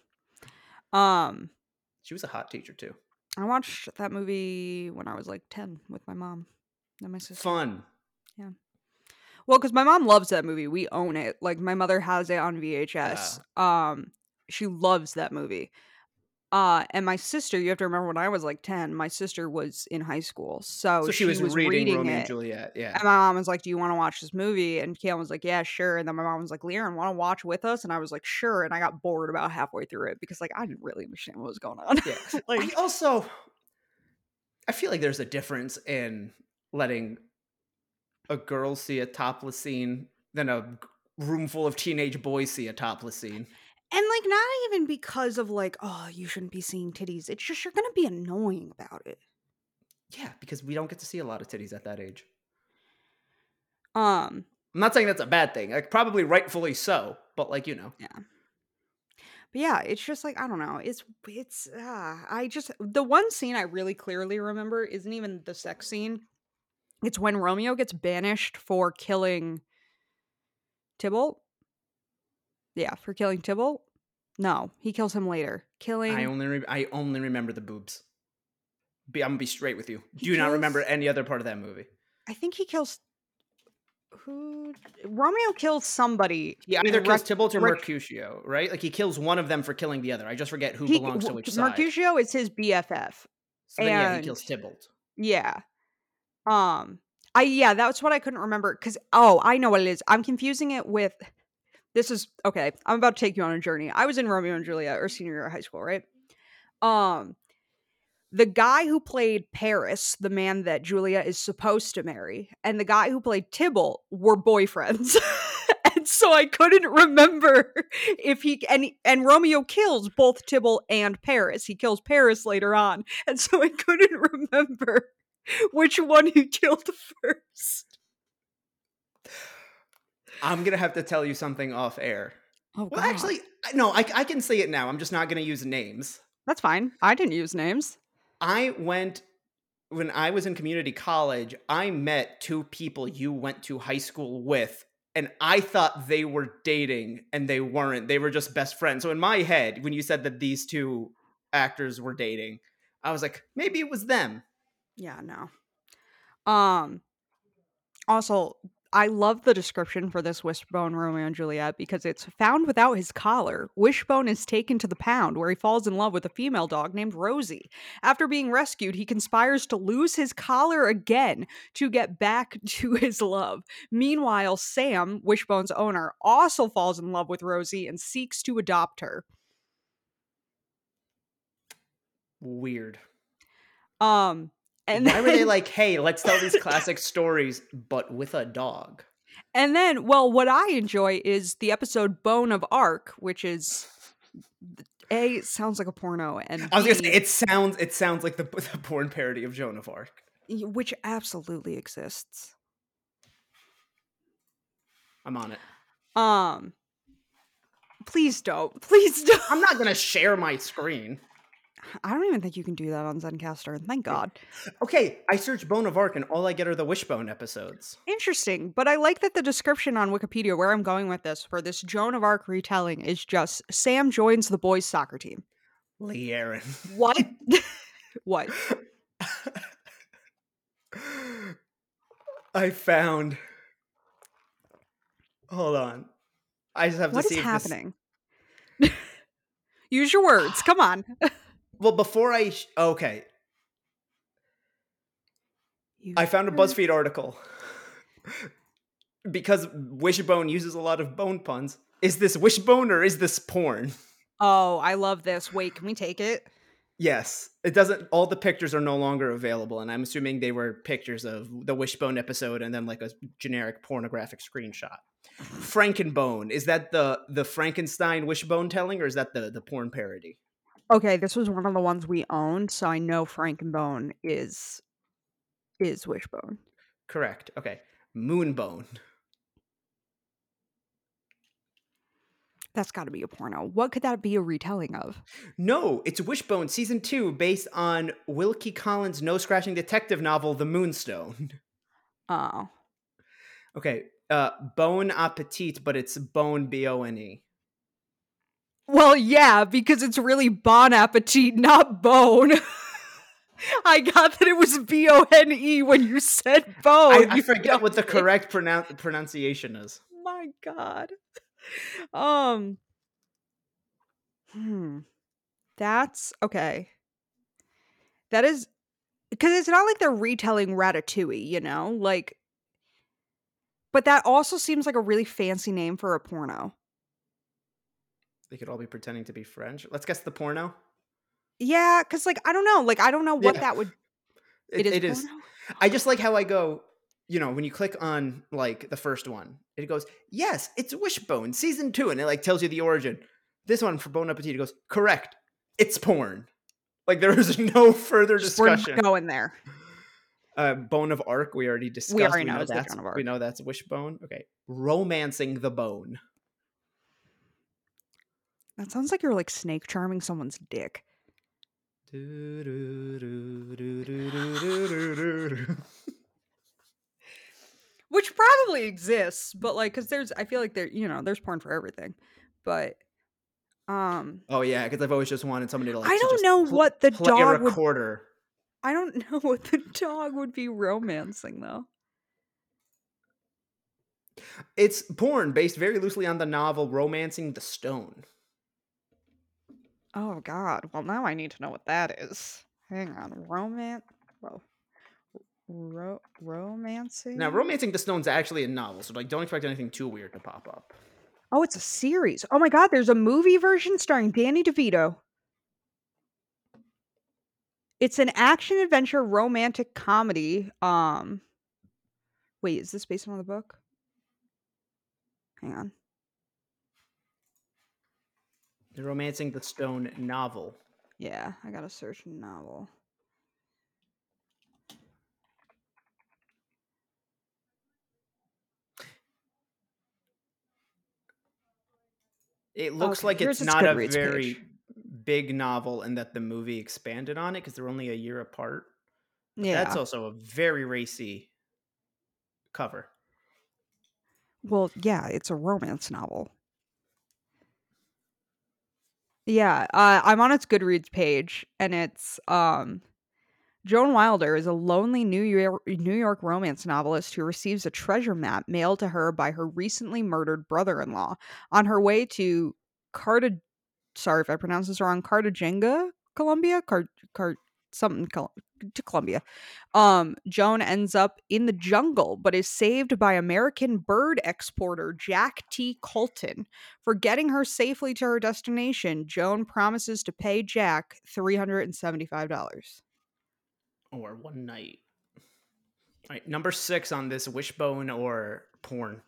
Um She was a hot teacher too. I watched that movie when I was like 10 with my mom and my sister. Fun. Yeah. Well, because my mom loves that movie. We own it. Like my mother has it on VHS. Um, she loves that movie. Uh, and my sister, you have to remember when I was like 10, my sister was in high school. So, so she, was, reading, Romeo it. and Juliet. Yeah. And my mom was like, Do you want to watch this movie? And Kaylin was like, Yeah, sure. And then my mom was like, Leon, want to watch with us? And I was like, Sure. And I got bored about halfway through it because like I didn't really understand what was going on. Yeah. like I also I feel like there's a difference in letting a girl see a topless scene than a room full of teenage boys see a topless scene. And like not even because of like, oh, you shouldn't be seeing titties. It's just you're gonna be annoying about it. Yeah, because we don't get to see a lot of titties at that age. Um, I'm not saying that's a bad thing. Like probably rightfully so, but like, you know. Yeah. But yeah, it's just like I don't know. It's it's uh, I just the one scene I really clearly remember isn't even the sex scene. It's when Romeo gets banished for killing Tybalt. Yeah, for killing Tybalt. No, he kills him later. Killing I only re- I only remember the boobs. Be, I'm gonna be straight with you. He Do not remember any other part of that movie. I think he kills who Romeo kills somebody. He either in kills Rec- Tybalt or Rec- Mercutio, right? Like he kills one of them for killing the other. I just forget who he- belongs to which side. Mercutio is his BFF. so then, yeah, he kills Tybalt. Yeah. Um I yeah, that's what I couldn't remember cuz oh, I know what it is. I'm confusing it with This is okay. I'm about to take you on a journey. I was in Romeo and Juliet or senior year of high school, right? Um the guy who played Paris, the man that Julia is supposed to marry, and the guy who played Tybalt were boyfriends. and so I couldn't remember if he and and Romeo kills both Tybalt and Paris. He kills Paris later on, and so I couldn't remember which one he killed first. I'm gonna have to tell you something off air. Oh, Well, God. actually, no, I, I can say it now. I'm just not gonna use names. that's fine. I didn't use names. I went when I was in community college. I met two people you went to high school with, and I thought they were dating, and they weren't. They were just best friends. So in my head, when you said that these two actors were dating, I was like, maybe it was them. Yeah, no. Um also I love the description for this Wishbone Romeo and Juliet because it's found without his collar. Wishbone is taken to the pound where he falls in love with a female dog named Rosie. After being rescued, he conspires to lose his collar again to get back to his love. Meanwhile, Sam, Wishbone's owner, also falls in love with Rosie and seeks to adopt her. Weird. Um and Why were they like, hey, let's tell these classic stories, but with a dog? And then, well, what I enjoy is the episode Bone of Arc, which is A sounds like a porno and I was gonna say it sounds it sounds like the, the porn parody of Joan of Arc. which absolutely exists. I'm on it. Um please don't. Please don't. I'm not gonna share my screen. I don't even think you can do that on Zencastr, and thank God. Okay, I search Bone of Arc and all I get are the Wishbone episodes. Interesting, but I like that the description on Wikipedia where I'm going with this for this Joan of Arc retelling is just Sam joins the boys soccer team. LeighErin. What? what? I found. Hold on. I just have What to is see if this- happening? Use your words. Come on. Well, before I sh- okay, I found a BuzzFeed article because Wishbone uses a lot of bone puns. Is this Wishbone or is this porn? Oh, I love this. Wait, can we take it? Yes, it doesn't. All the pictures are no longer available, and I'm assuming they were pictures of the Wishbone episode and then like a generic pornographic screenshot. Frankenbone is that the the Frankenstein Wishbone telling, or is that the the porn parody? Okay, this was one of the ones we owned, so I know Frankenbone is is Wishbone. Correct. Okay, Moonbone. That's got to be a porno. What could that be a retelling of? No, it's Wishbone season two, based on Wilkie Collins' no scratching detective novel, The Moonstone. Oh, Okay, uh, Bone Appetit, but it's Bone B O N E. well, yeah, because it's really Bon Appetit, not Bone. I got that it was B O N E when you said bone. I you forget what the correct pronoun- pronunciation is. my god um hmm that's okay that is because it's not like they're retelling ratatouille you know like but that also seems like a really fancy name for a porno They could all be pretending to be French. Let's guess the porno. yeah because like i don't know like i don't know what Yeah. that would It, it is it is. I just like how I go. You know, when you click on like the first one, it goes, "Yes, it's Wishbone season two, and it like tells you the origin. This one for Bone Appetit it goes, "Correct, it's porn." Like there is no further Just we're discussion. going there Uh, Bone of Arc, we already discussed. already know know it's that's we know that's Wishbone. Okay, romancing the bone. That sounds like you're like snake charming someone's dick which probably exists but like because there's i feel like there you know there's porn for everything but um Oh yeah, because I've always just wanted somebody to like. I to don't know pl- what the dog would- recorder. i don't know what the dog would be romancing though It's porn based very loosely on the novel "Romancing the Stone." Oh god well now i need to know what that is hang on romance well ro- romancing Now, "Romancing the Stone's actually a novel, so like don't expect anything too weird to pop up. oh it's a series oh my god there's a movie version starring danny devito It's an action adventure romantic comedy. Um Wait, is this based on the book? Hang on. The Romancing the Stone novel. Yeah, I got to search novel. It looks Okay, like it's not a very page. big novel and that the movie expanded on it because they're only a year apart. Yeah. That's also a very racy cover. Well, yeah, it's a romance novel. Yeah, uh, I'm on its Goodreads page, and it's um, Joan Wilder is a lonely New York New York romance novelist who receives a treasure map mailed to her by her recently murdered brother-in-law on her way to Carta. Sorry if I pronounce this wrong. Cartagena, Colombia. Cart Cart something to Colombia. Um, Joan ends up in the jungle, but is saved by American bird exporter Jack T. Colton. For getting her safely to her destination, Joan promises to pay Jack $375. Or one night. All right, number six on this wishbone or porn.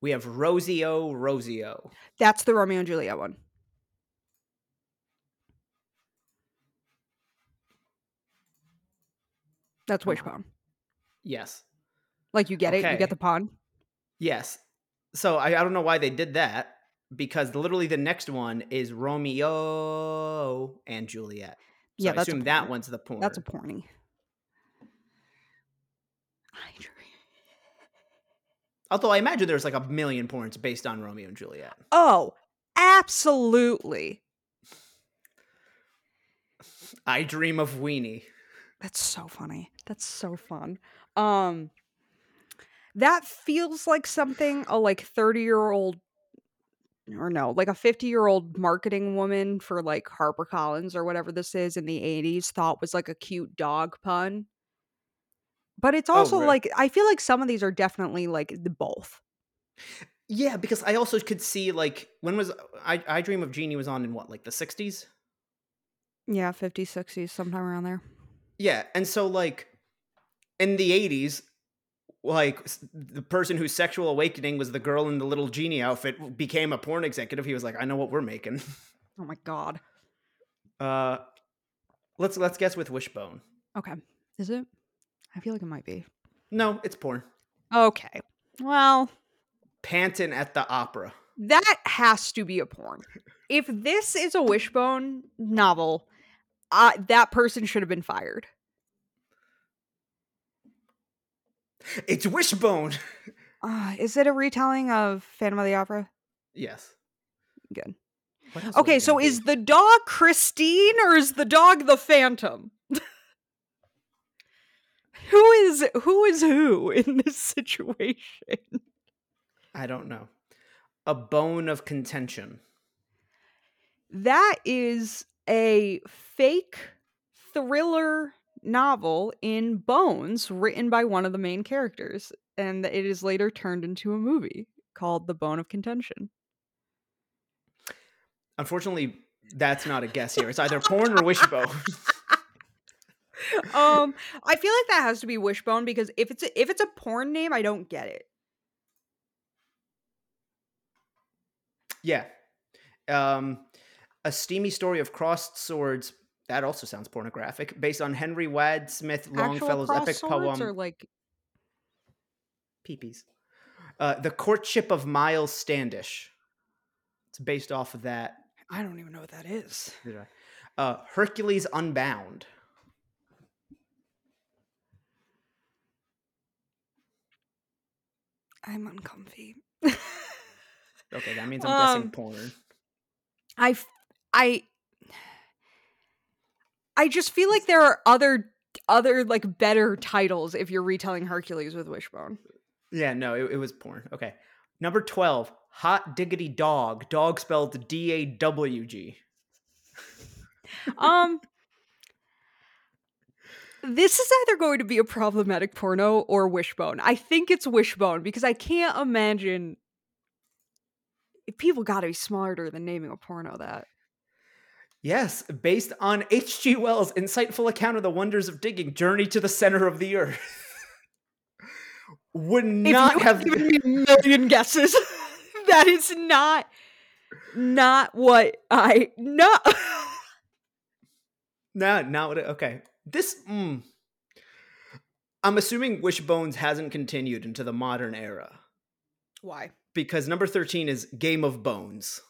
We have Rosio Rosio. That's the Romeo and Juliet one. That's Uh-huh. Wishbone. Yes. Like you get it, you get the pun. Yes. So I, I don't know why they did that because literally the next one is Romeo and Juliet. So Yeah, I that's assume that one's the porn. That's a porny. I. Although I imagine there's like a million porns based on Romeo and Juliet. Oh, absolutely. I dream of Weenie. That's so funny. That's so fun. Um that feels like something a like 30-year-old or no, like a 50-year-old marketing woman for like HarperCollins or whatever this is in the 80s thought was like a cute dog pun. But it's also re- like I feel like some of these are definitely like the both. Yeah, because I also could see like when was I I Dream of Jeannie was on in what like the 60s? Yeah, 50s, 60s, sometime around there. Yeah, and so like in the 80s like the person whose sexual awakening was the girl in the little genie outfit became a porn executive. He was like, "I know what we're making." Oh my god. Uh let's let's guess with Wishbone. Okay. Is it? I feel like it might be. No, it's porn. Okay. Well, Panton at the opera. That has to be a porn. If this is a Wishbone novel, uh, that person should have been fired. It's Wishbone. Uh, is it a retelling of Phantom of the Opera? yes. Good. What else was Okay, so is the dog Christine or is the dog the Phantom? who is who is who in this situation? I don't know. A bone of contention. That is a fake thriller novel in Bones written by one of the main characters, and it is later turned into a movie called The Bone of Contention. Unfortunately, that's not a guess here. It's either porn or Wishbone. um, I feel like that has to be Wishbone because if it's a, if it's a porn name, I don't get it. yeah. Um, a steamy story of crossed swords. That also sounds pornographic. Based on Henry Wadsmith Longfellow's Actual epic swords poem or like Peepees. Uh, the Courtship of Miles Standish. It's based off of that. I don't even know what that is. Did I? Uh, Hercules Unbound. I'm uncomfy. Okay, that means I'm Um, guessing porn. I I I just feel like there are other other like better titles if you're retelling Hercules with Wishbone. Yeah, no, it, it was porn. Okay. Number 12, Hot Diggity Dog. Dog spelled D A W G. Um This is either going to be a problematic porno or Wishbone. I think it's Wishbone because I can't imagine if people got to be smarter than naming a porno that. Yes, based on H.G. Wells' insightful account of the wonders of digging, Journey to the Center of the Earth. Would not have given me a million guesses. that is not not what I no. No, not what. It, okay, this. Mm, I'm assuming Wishbones hasn't continued into the modern era Why? because number thirteen is Game of Bones.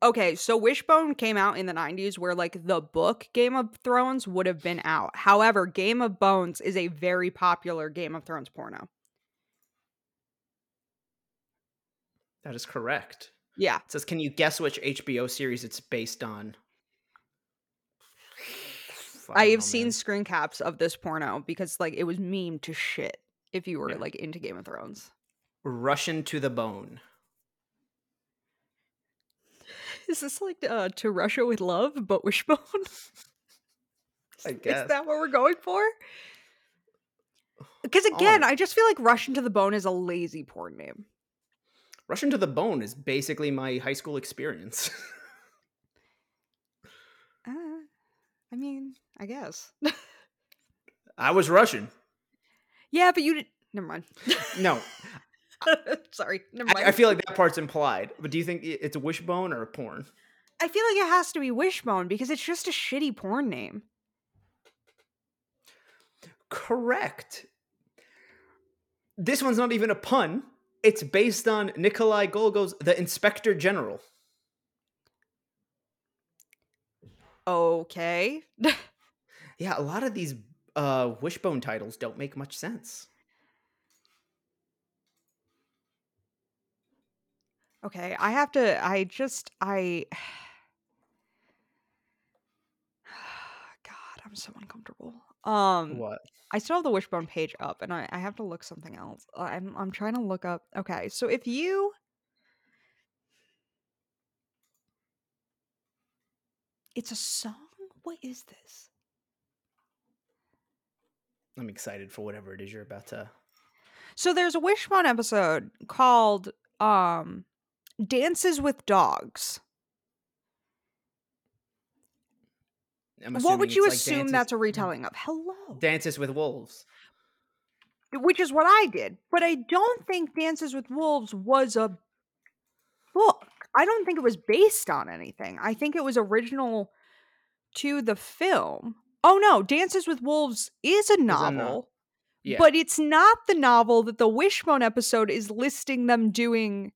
Okay, so Wishbone came out in the 90s where like the book Game of Thrones would have been out. However, Game of Bones is a very popular Game of Thrones porno. That is correct. Yeah. It says, can you guess which HBO series it's based on? I don't have know, seen man. screen caps of this porno because like it was meme to shit if you were Yeah. like into Game of Thrones. Russian to the Bone. Is this like uh, to Russia with love, but Wishbone? I guess. Is that what we're going for? Because again, I just feel like Russian to the Bone is a lazy porn name. Russian to the Bone is basically my high school experience. Uh, I mean, I guess. I was Russian. yeah, but you didn't. Never mind. No, Sorry, never mind. I, I feel like that part's implied. But do you think it's a wishbone or a porn? I feel like it has to be Wishbone because it's just a shitty porn name. Correct. This one's not even a pun. It's based on Nikolai Golgo's The Inspector General. Okay. Yeah, a lot of these uh, wishbone titles don't make much sense. Okay, I have to. I just. I. God, I'm so uncomfortable. Um, What? I still have the Wishbone page up, and I, I have to look something else. Uh, I'm I'm trying to look up. Okay, so if you, it's a song. What is this? I'm excited for whatever it is you're about to. So there's a Wishbone episode called um, "Dances with Dogs." What would you like assume Dances- that's a hmm. retelling of? Hello. Dances with Wolves. which is what I did. But I don't think Dances with Wolves was a book. I don't think it was based on anything. I think it was original to the film. Oh no, Dances with Wolves is a novel, Yeah. but it's not the novel that the Wishbone episode is listing them doing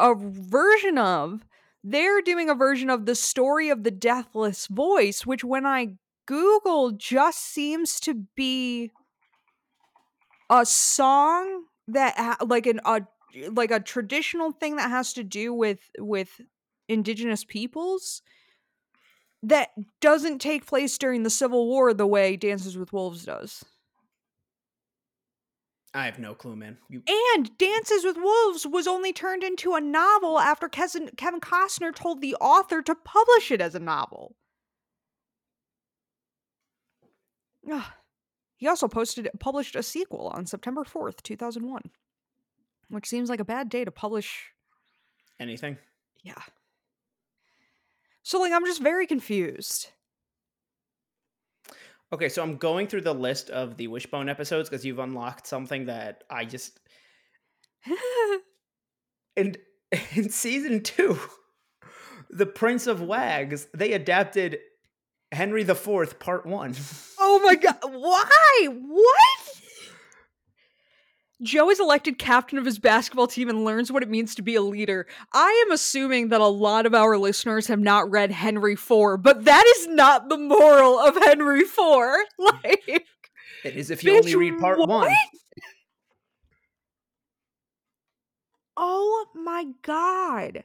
a version of. They're doing a version of the story of the deathless voice, which when I Google just seems to be a song that ha- like an a like a traditional thing that has to do with with indigenous peoples that doesn't take place during the civil war the way dances with wolves does I have no clue, man. You, and dances with wolves was only turned into a novel after kevin, costner told the author to publish it as a novel Ugh. he also posted published a sequel on september 4th 2001 which seems like a bad day to publish anything? Yeah. So like I'm just very confused. Okay, so I'm going through the list of the Wishbone episodes because you've unlocked something that I just and in season two, the Prince of Wags they adapted Henry the Fourth Part One. oh my god, why? What? Joe is elected captain of his basketball team and learns what it means to be a leader. I am assuming that a lot of our listeners have not read Henry IV, but that is not the moral of Henry IV. Like It is if you only read Part One. what? Oh my god.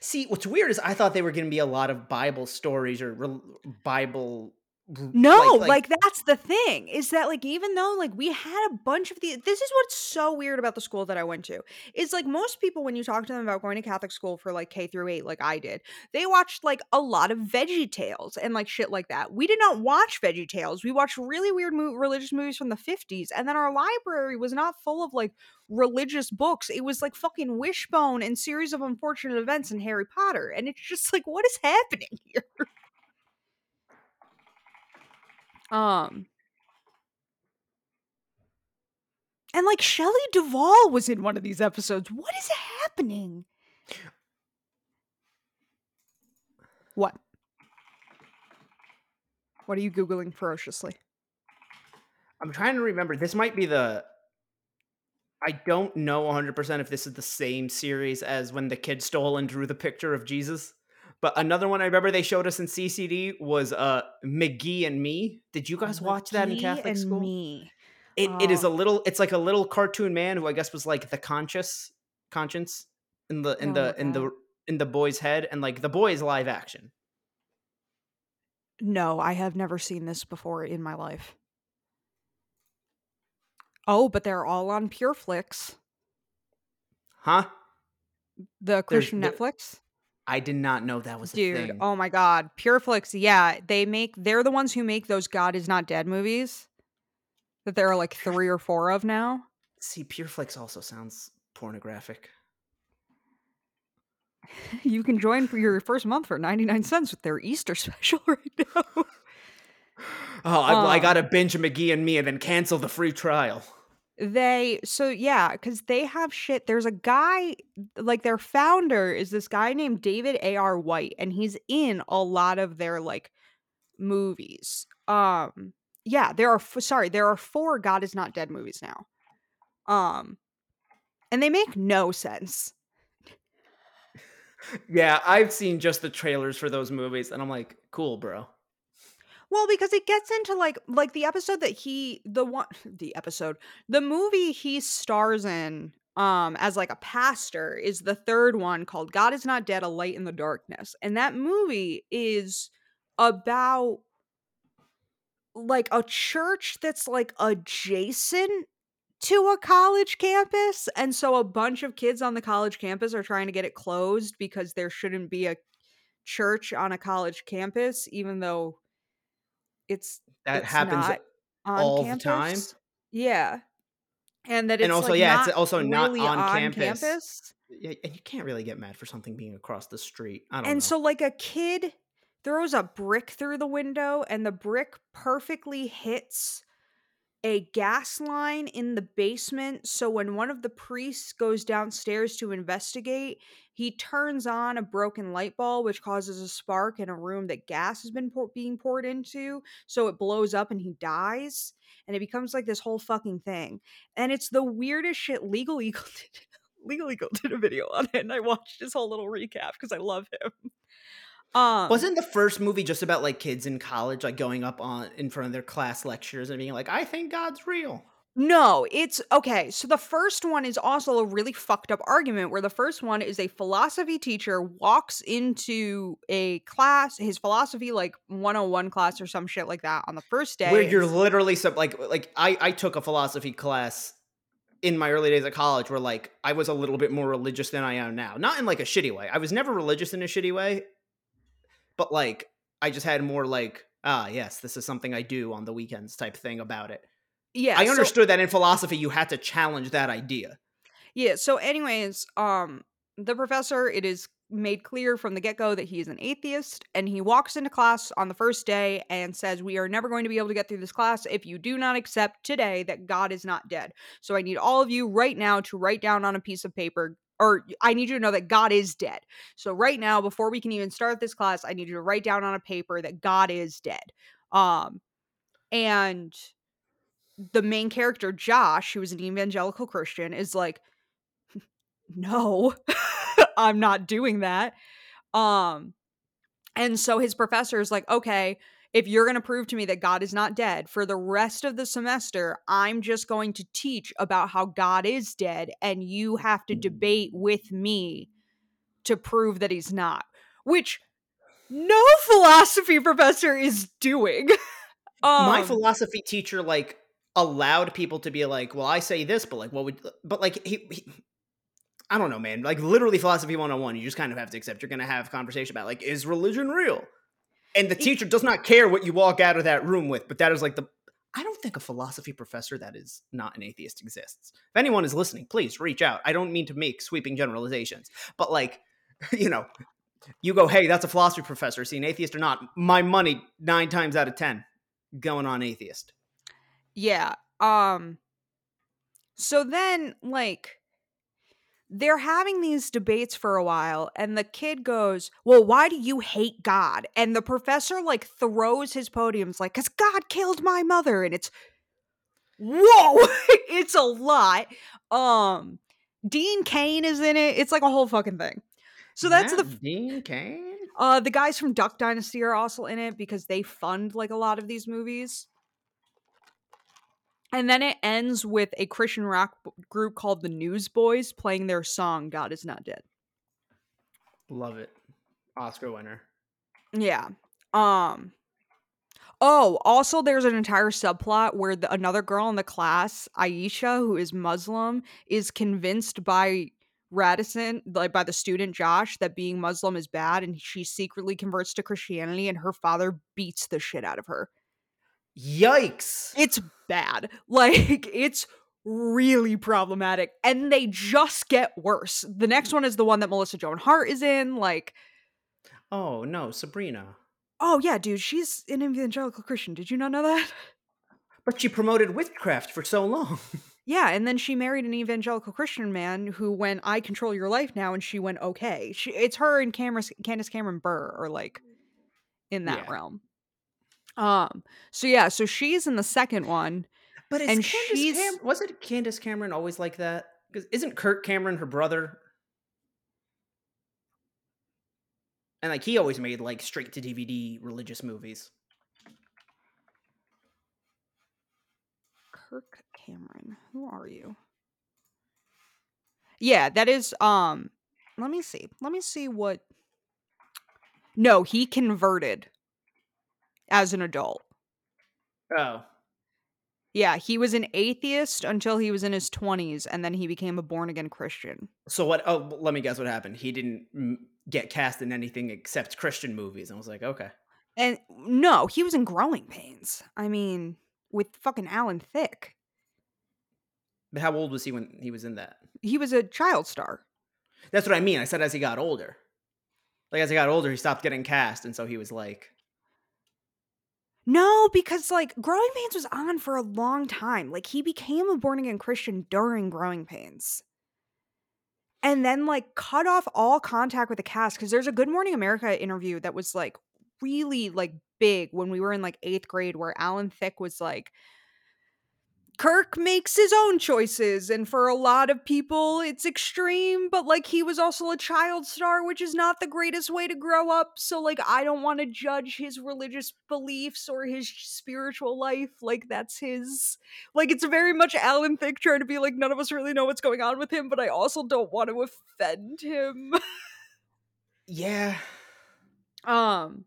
See, what's weird is I thought they were going to be a lot of Bible stories or rel Bible no like, like, like, that's the thing is that like even though like we had a bunch of the this is what's so weird about the school that i went to is like most people when you talk to them about going to catholic school for like k through 8 like i did they watched like a lot of VeggieTales and like shit like that. We did not watch VeggieTales. We watched really weird mo- religious movies from the 50s and then our library was not full of like religious books. It was like fucking wishbone and series of unfortunate events and harry potter and it's just like what is happening here Um And like Shelley Duvall was in one of these episodes. What is happening? What? What are you googling ferociously? I'm trying to remember. This might be the I don't know 100% if this is the same series as when the kid stole and drew the picture of Jesus. But another one I remember they showed us in CCD was uh McGee and Me. Did you guys watch that in Catholic school? Me. It, oh. it is a oh. little it's like a little cartoon man who I guess was like the conscious conscience in the in oh the in the in the boy's head and like the boy's live action. No, I have never seen this before in my life. Oh, but they're all on PureFlix. Huh? The Christian Netflix? I did not know that was a thing. Dude, oh my god. Pureflix, yeah. They make they're the ones who make those God is not dead movies. That there are like three or four of now. See, Pureflix also sounds pornographic. you can join for your first month for 99 cents with their Easter special right now. oh, I, um, I gotta binge McGee and me and then cancel the free trial they so yeah because they have shit there's a guy like their founder is this guy named david ar white and he's in a lot of their like movies um yeah there are f- sorry there are four god is not dead movies now um and they make no sense. Yeah i've seen just the trailers for those movies and i'm like cool bro well, because it gets into like like the episode that he the one the episode the movie he stars in um as like a pastor is the third one called God is not dead a light in the darkness. And that movie is about like a church that's like adjacent to a college campus and so a bunch of kids on the college campus are trying to get it closed because there shouldn't be a church on a college campus even though it's that it's happens all campus. the time. Yeah, and that it's and also like yeah, it's also really not on, on campus. campus. Yeah, and you can't really get mad for something being across the street. I don't and know. so like a kid throws a brick through the window, and the brick perfectly hits a gas line in the basement. So when one of the priests goes downstairs to investigate, he turns on a broken light bulb, which causes a spark in a room that gas has been pour- being poured into. So it blows up and he dies. And it becomes like this whole fucking thing. And it's the weirdest shit. Legal Eagle did, Legal Eagle did a video on it. And I watched his whole little recap because I love him. Um, Wasn't the first movie just about like kids in college, like going up on in front of their class lectures and being like, "I think God's real." No, it's okay. So the first one is also a really fucked up argument where the first one is a philosophy teacher walks into a class, his philosophy like 101 class or some shit like that on the first day. Where you're literally so like like I I took a philosophy class in my early days of college where like I was a little bit more religious than I am now. Not in like a shitty way. I was never religious in a shitty way but like I just had more like ah yes this is something I do on the weekends type thing about it. Yeah, I understood so, that in philosophy you had to challenge that idea. Yeah. So, anyways, um, the professor it is made clear from the get go that he is an atheist, and he walks into class on the first day and says, "We are never going to be able to get through this class if you do not accept today that God is not dead. So, I need all of you right now to write down on a piece of paper or I need you to know that God is dead. So right now, before we can even start this class, I need you to write down on a paper that God is dead. Um, and the main character, Josh, who is an evangelical Christian, is like, no, I'm not doing that. Um, and so his professor is like, okay, if you're going to prove to me that God is not dead for the rest of the semester, I'm just going to teach about how God is dead and you have to debate with me to prove that he's not. Which no philosophy professor is doing. um, My philosophy teacher like allowed people to be like, "Well, I say this, but like, what would?" But like, he, he I don't know, man. Like, literally, philosophy 101, you just kind of have to accept you're going to have conversation about like, is religion real? And the teacher does not care what you walk out of that room with, but that is like the. I don't think a philosophy professor that is not an atheist exists. If anyone is listening, please reach out. I don't mean to make sweeping generalizations, but like, you know, you go, hey, that's a philosophy professor. Is he an atheist or not? My money, nine times out of 10, going on atheist. Yeah. Um so then like they're having these debates for a while and the kid goes, "Well, why do you hate God?" And the professor like throws his podiums like, "Cuz God killed my mother." And it's whoa, it's a lot. Um Dean Cain is in it. It's like a whole fucking thing. So that's Yeah, the Dean Cain. uh the guys from Duck Dynasty are also in it because they fund like a lot of these movies. And then it ends with a Christian rock group called the Newsboys playing their song God is Not Dead. Love it. Oscar winner. Yeah. Um Oh, also there's an entire subplot where the, another girl in the class, Aisha, who is Muslim, is convinced by Radisson, like by the student Josh, that being Muslim is bad and she secretly converts to Christianity and her father beats the shit out of her. Yikes. It's bad. Like it's really problematic and they just get worse. The next mm. one is the one that Melissa Joan Hart is in like Oh, no, Sabrina. Oh yeah, dude, she's an evangelical Christian. Did you not know that? But she promoted witchcraft for so long. Yeah, and then she married an evangelical Christian man who went, "I control your life now," and she went, "Okay." She, it's her and Cameron, Candace Cameron Bure are like in that Yeah. realm. Um. So yeah, so she's in the second one. But is And Candace she's- Cam- was it Candace Cameron always like that? Because isn't Kurt Cameron her brother? And like he always made like straight to DVD religious movies. Kirk Cameron, who are you? Yeah, that is. Um. Let me see. Let me see what. No, he converted as an adult. Oh, Yeah, he was an atheist until he was in his 20s and then he became a born again Christian. so what? Oh, let me guess what happened. He didn't get cast in anything except Christian movies. I was like, okay. And no, he was in Growing Pains. I mean, with fucking Alan Thicke. But how old was he when he was in that? He was a child star. That's what I mean. I said as he got older. Like as he got older, he stopped getting cast, and so he was like, No, because like Growing Pains was on for a long time. Like he became a born again Christian during Growing Pains. And then like cut off all contact with the cast because there's a Good Morning America interview that was like really like big when we were in like eighth grade where Alan Thicke was like Kirk makes his own choices, and for a lot of people, it's extreme, but like he was also a child star, which is not the greatest way to grow up. So, like, I don't want to judge his religious beliefs or his spiritual life. Like, that's his. Like, it's very much Alan Thicke trying to be like, none of us really know what's going on with him, but I also don't want to offend him. "Yeah, Um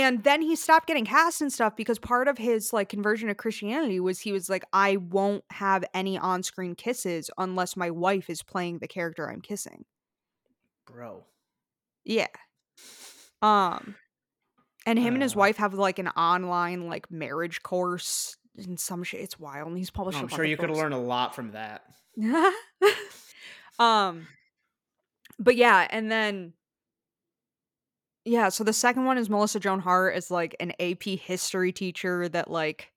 and then he stopped getting cast and stuff because part of his like conversion to Christianity was he was like I won't have any on-screen kisses unless my wife is playing the character I'm kissing. bro." Yeah. Um and him and his Uh. wife have like an online like marriage course and some shit. It's wild. And he's published. I'm sure you could learn a lot from that. um but yeah and then yeah so the second one is melissa joan hart is like an ap history teacher that like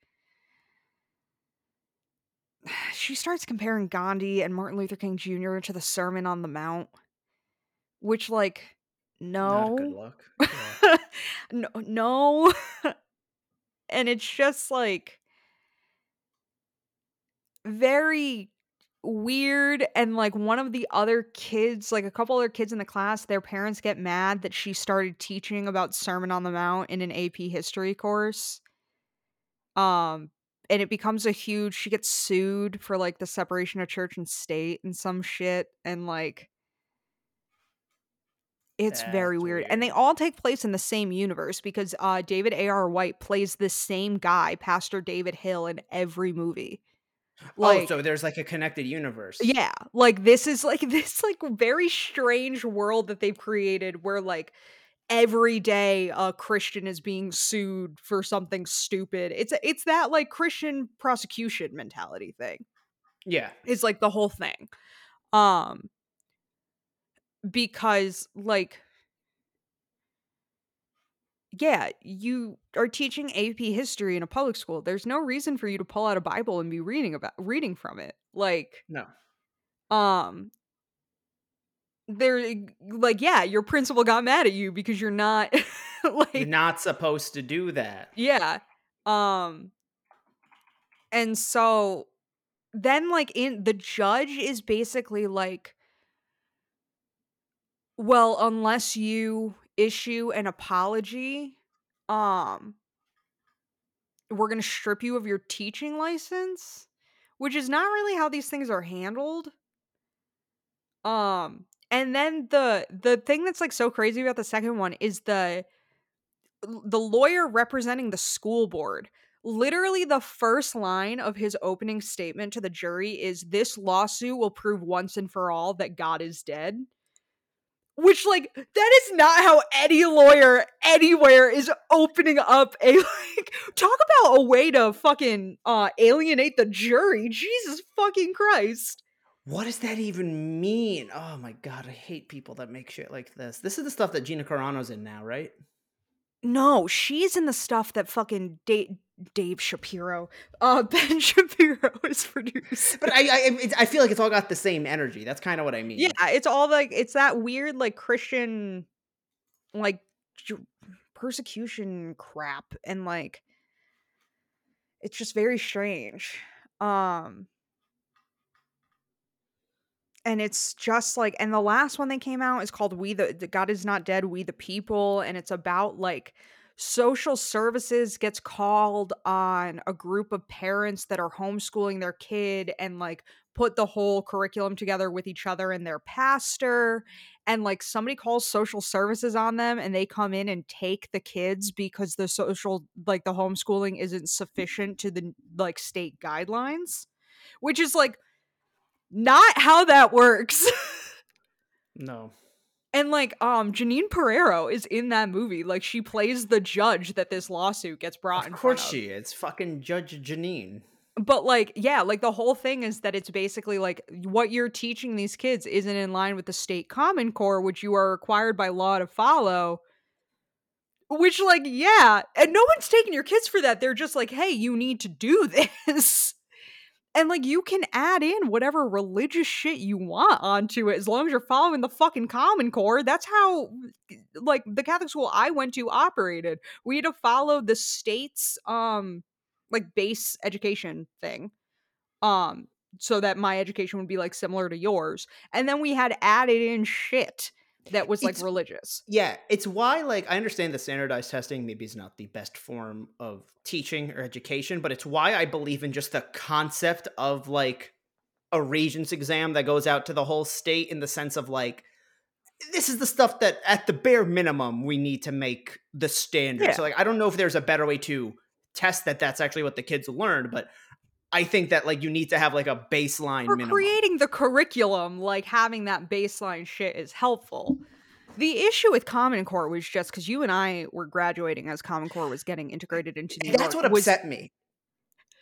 she starts comparing gandhi and martin luther king jr to the sermon on the mount which like Not good luck. Yeah. no no and it's just like very weird and like one of the other kids like a couple other kids in the class their parents get mad that she started teaching about sermon on the mount in an ap history course um and it becomes a huge she gets sued for like the separation of church and state and some shit and like It's That's very weird. And they all take place in the same universe because uh David A.R. White plays the same guy, Pastor David Hill, in every movie. Oh, Like so there's like a connected universe. yeah, like this is like this like very strange world that they've created where like every day a Christian is being sued for something stupid. It's it's that like Christian prosecution mentality thing. Yeah. It's like the whole thing. Um because like yeah, you are teaching AP history in a public school. There's no reason for you to pull out a Bible and be reading about reading from it. Like No. um there like yeah, your principal got mad at you because you're not like You're like not supposed to do that. yeah. Um and so then like in the judge is basically like well, unless you issue an apology, um we're going to strip you of your teaching license, which is not really how these things are handled. Um and then the the thing that's like so crazy about the second one is the the lawyer representing the school board. Literally the first line of his opening statement to the jury is this lawsuit will prove once and for all that God is dead. Which like that is not how any lawyer anywhere is opening up a like talk about a way to fucking uh alienate the jury. Jesus fucking Christ. What does that even mean? Oh my god, I hate people that make shit like this. This is the stuff that Gina Carano's in now, right? No, she's in the stuff that fucking Dave, Dave Shapiro, uh, Ben Shapiro is producing. But I I, it's- I feel like it's all got the same energy. That's kind of what I mean. yeah, it's all like it's that weird like Christian, like persecution crap, and like it's just very strange. Um, and it's just like and the last one that came out is called we the, the god is not dead we the people and it's about like social services gets called on a group of parents that are homeschooling their kid and like put the whole curriculum together with each other and their pastor and like somebody calls social services on them and they come in and take the kids because the social like the homeschooling isn't sufficient to the like state guidelines which is like not how that works. No. and like um Jeanine Pirro is in that movie. Like she plays the judge that this lawsuit gets brought Of in course of. she is. Fucking Judge Jeanine. But like yeah, like the whole thing is that it's basically like what you're teaching these kids isn't in line with the state common core which you are required by law to follow. Which like yeah, and no one's taking your kids for that. They're just like, "Hey, you need to do this." And like you can add in whatever religious shit you want onto it as long as you're following the fucking common core. That's how like the Catholic school I went to operated. We had to follow the state's um like base education thing. Um so that my education would be like similar to yours. And then we had added in shit that was like It's- religious. Yeah, it's why like I understand the standardized testing maybe is not the best form of teaching or education, but it's why I believe in just the concept of like a regents exam that goes out to the whole state in the sense of like this is the stuff that at the bare minimum we need to make the standard. Yeah. So like I don't know if there's a better way to test that that's actually what the kids learned, but I think that like you need to have like a baseline for minimum. creating the curriculum, like having that baseline shit is helpful. The issue with Common Core was just because you and I were graduating as Common Core was getting integrated into New That's York. what was- upset me.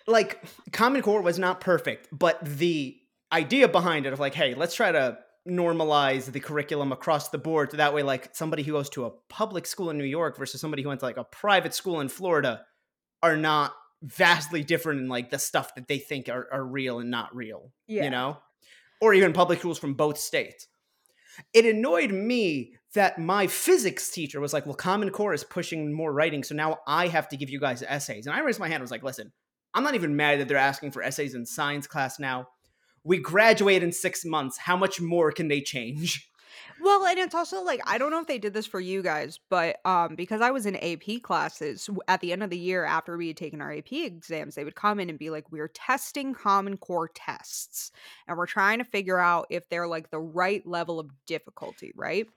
Like Common Core was not perfect, but the idea behind it of like, hey, let's try to normalize the curriculum across the board so that way like somebody who goes to a public school in New York versus somebody who went to like a private school in Florida are not vastly different in like the stuff that they think are, are real and not real. Yeah. You know? Or even public schools from both states. It annoyed me that my physics teacher was like, well, Common Core is pushing more writing, so now I have to give you guys essays. And I raised my hand and was like, listen, I'm not even mad that they're asking for essays in science class now. We graduate in six months. How much more can they change? Well, and it's also like I don't know if they did this for you guys, but um because I was in AP classes at the end of the year after we had taken our AP exams, they would come in and be like, "We're testing Common Core tests, and we're trying to figure out if they're like the right level of difficulty, right?"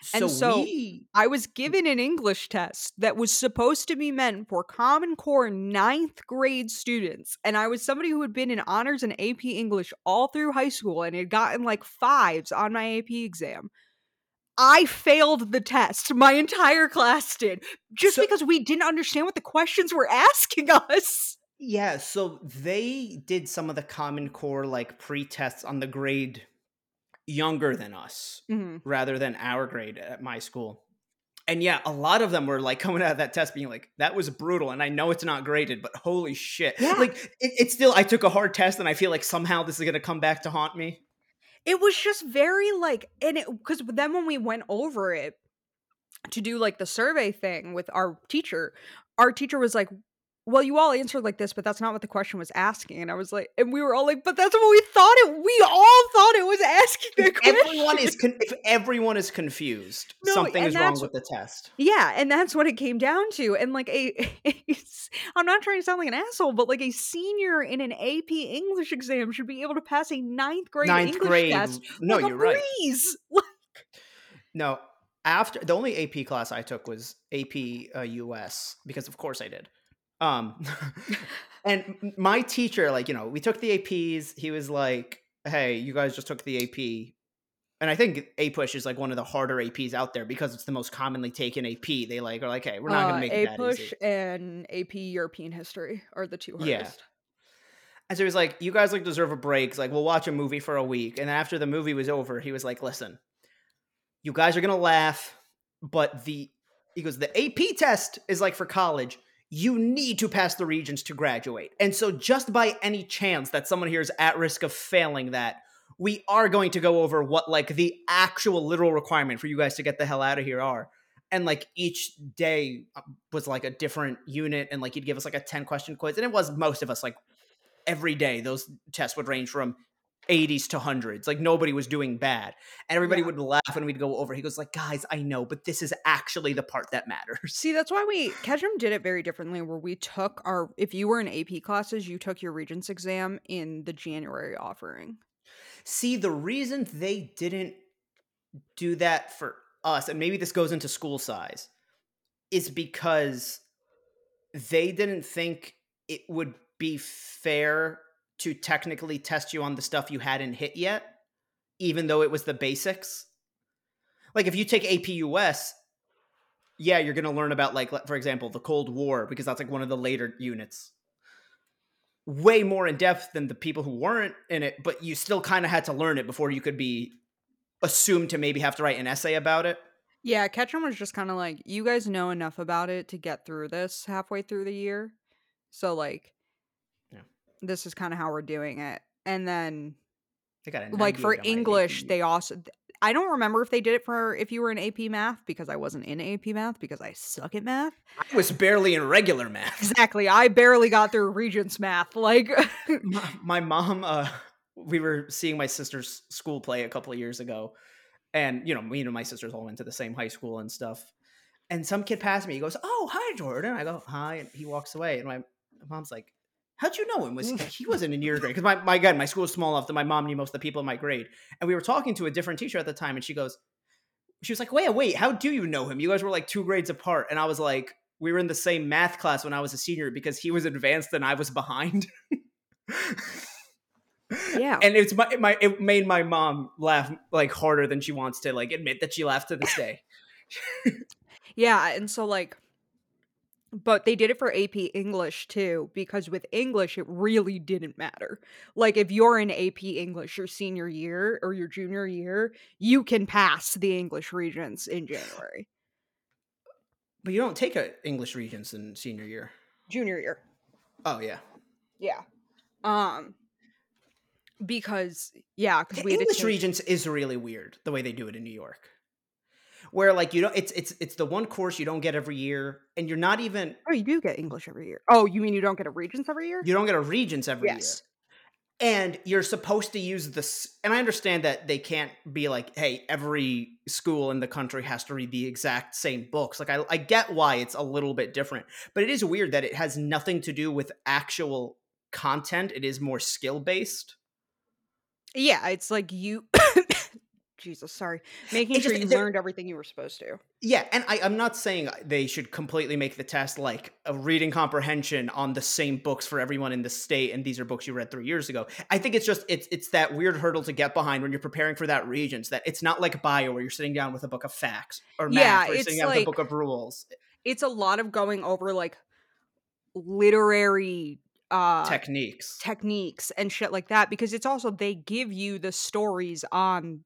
So, And so we I was given an English test that was supposed to be meant for Common Core ninth grade students. And I was somebody who had been in honors and AP English all through high school and had gotten like fives on my AP exam. I failed the test. My entire class did. Just So- because we didn't understand what the questions were asking us. yeah, so they did some of the Common Core like pre-tests on the grade younger than us. Mhm. rather than our grade at my school. And yeah, a lot of them were like coming out of that test being like, that was brutal. And I know it's not graded, but holy shit. Yeah. Like, it, it's still, I took a hard test and I feel like somehow this is going to come back to haunt me. It was just very like, and it, because then when we went over it to do like the survey thing with our teacher, our teacher was like, well, you all answered like this, but that's not what the question was asking. And I was like, and we were all like, but that's what we thought it, we all thought it was asking the question. Everyone is, con- if everyone is confused, No, something is wrong with the test. Yeah, and that's what it came down to. And like a, I'm not trying to sound like an asshole, but like a senior in an AP English exam should be able to pass a ninth grade Ninth English grade. test. No, like a you're right. breeze. No, after the only AP class I took was AP uh, US because of course I did. Um, and my teacher, like you know, we took the APs. He was like, "Hey, you guys just took the AP." And I think APUSH is like one of the harder APs out there because it's the most commonly taken AP. They like are like, "Hey, we're not Uh, gonna make a it that push easy." and AP European history are the two Yeah. hardest. And so he was like, "You guys like deserve a break. It's like we'll watch a movie for a week." And then after the movie was over, he was like, "Listen, you guys are gonna laugh, but the he goes the AP test is like for college. You need to pass the regents to graduate. And so, just by any chance that someone here is at risk of failing that." We are going to go over what like the actual literal requirement for you guys to get the hell out of here are. And like each day uh, was like a different unit, and like he'd give us like a 10 question quiz. And it was most of us like every day those tests would range from 80s to hundreds like nobody was doing bad and everybody Yeah. would laugh and we'd go over he goes like guys i know but this is actually the part that matters See, that's why we Ketcham did it very differently. Where we took our, if you were in AP classes, you took your Regents exam in the January offering. see the reason they didn't do that for us and maybe this goes into school size is because they didn't think it would be fair to technically test you on the stuff you hadn't hit yet even though it was the basics like if you take ap us yeah you're going to learn about like for example the cold war because that's like one of the later units way more in depth than the people who weren't in it but you still kind of had to learn it before you could be assumed to maybe have to write an essay about it Yeah, Ketcham was just kind of like, you guys know enough about it to get through this halfway through the year. So, like. This is kind of how we're doing it. And then, I got a like, for 98 on my English, they also, I don't remember if they did it for if you were in AP math because I wasn't in AP math because I suck at math. I was barely in regular math. Exactly. I barely got through Regents math. Like, my, my mom, uh, we were seeing my sister's school play a couple of years ago, and you know, me and my sisters all went to the same high school and stuff. And some kid passed me. He goes, "Oh, hi, Jordan." I go, "Hi," and he walks away. And my mom's like, "How'd you know him? Was he wasn't in your grade?" Because my my again, my school was small enough that my mom knew most of the people in my grade. And we were talking to a different teacher at the time, and she goes, she was like, "Wait, wait, how do you know him? You guys were like two grades apart." And I was like, "We were in the same math class when I was a senior because he was advanced and I was behind." yeah. and it's my my it made my mom laugh like harder than she wants to like admit that she laughed to this day. Yeah, and so like but they did it for AP English too because with English it really didn't matter. Like if you're in AP English your senior year or your junior year, you can pass the English regents in January. But you don't take a English Regents in senior year. Junior year. Oh yeah, Yeah. Um because yeah, the we had to English take- Regents is really weird the way they do it in New York, where like you don't it's it's it's the one course you don't get every year, and you're not even Oh, you do get English every year. Oh, you mean you don't get a regents every year? you don't get a Regents every year. Yes. and you're supposed to use this and i understand that they can't be like hey every school in the country has to read the exact same books like I, I get why it's a little bit different but it is weird that it has nothing to do with actual content it is more skill based Yeah, it's like you Jesus, sorry. Making It sure just- you learned everything you were supposed to. yeah and I, i'm not saying they should completely make the test like a reading comprehension on the same books for everyone in the state and these are books you read three years ago i think it's just it's it's that weird hurdle to get behind when you're preparing for that regents that it's not like bio where you're sitting down with a book of facts or math Yeah, or you're it's sitting down with a book of rules It's a lot of going over like literary uh techniques techniques and shit like that because it's also they give you the stories on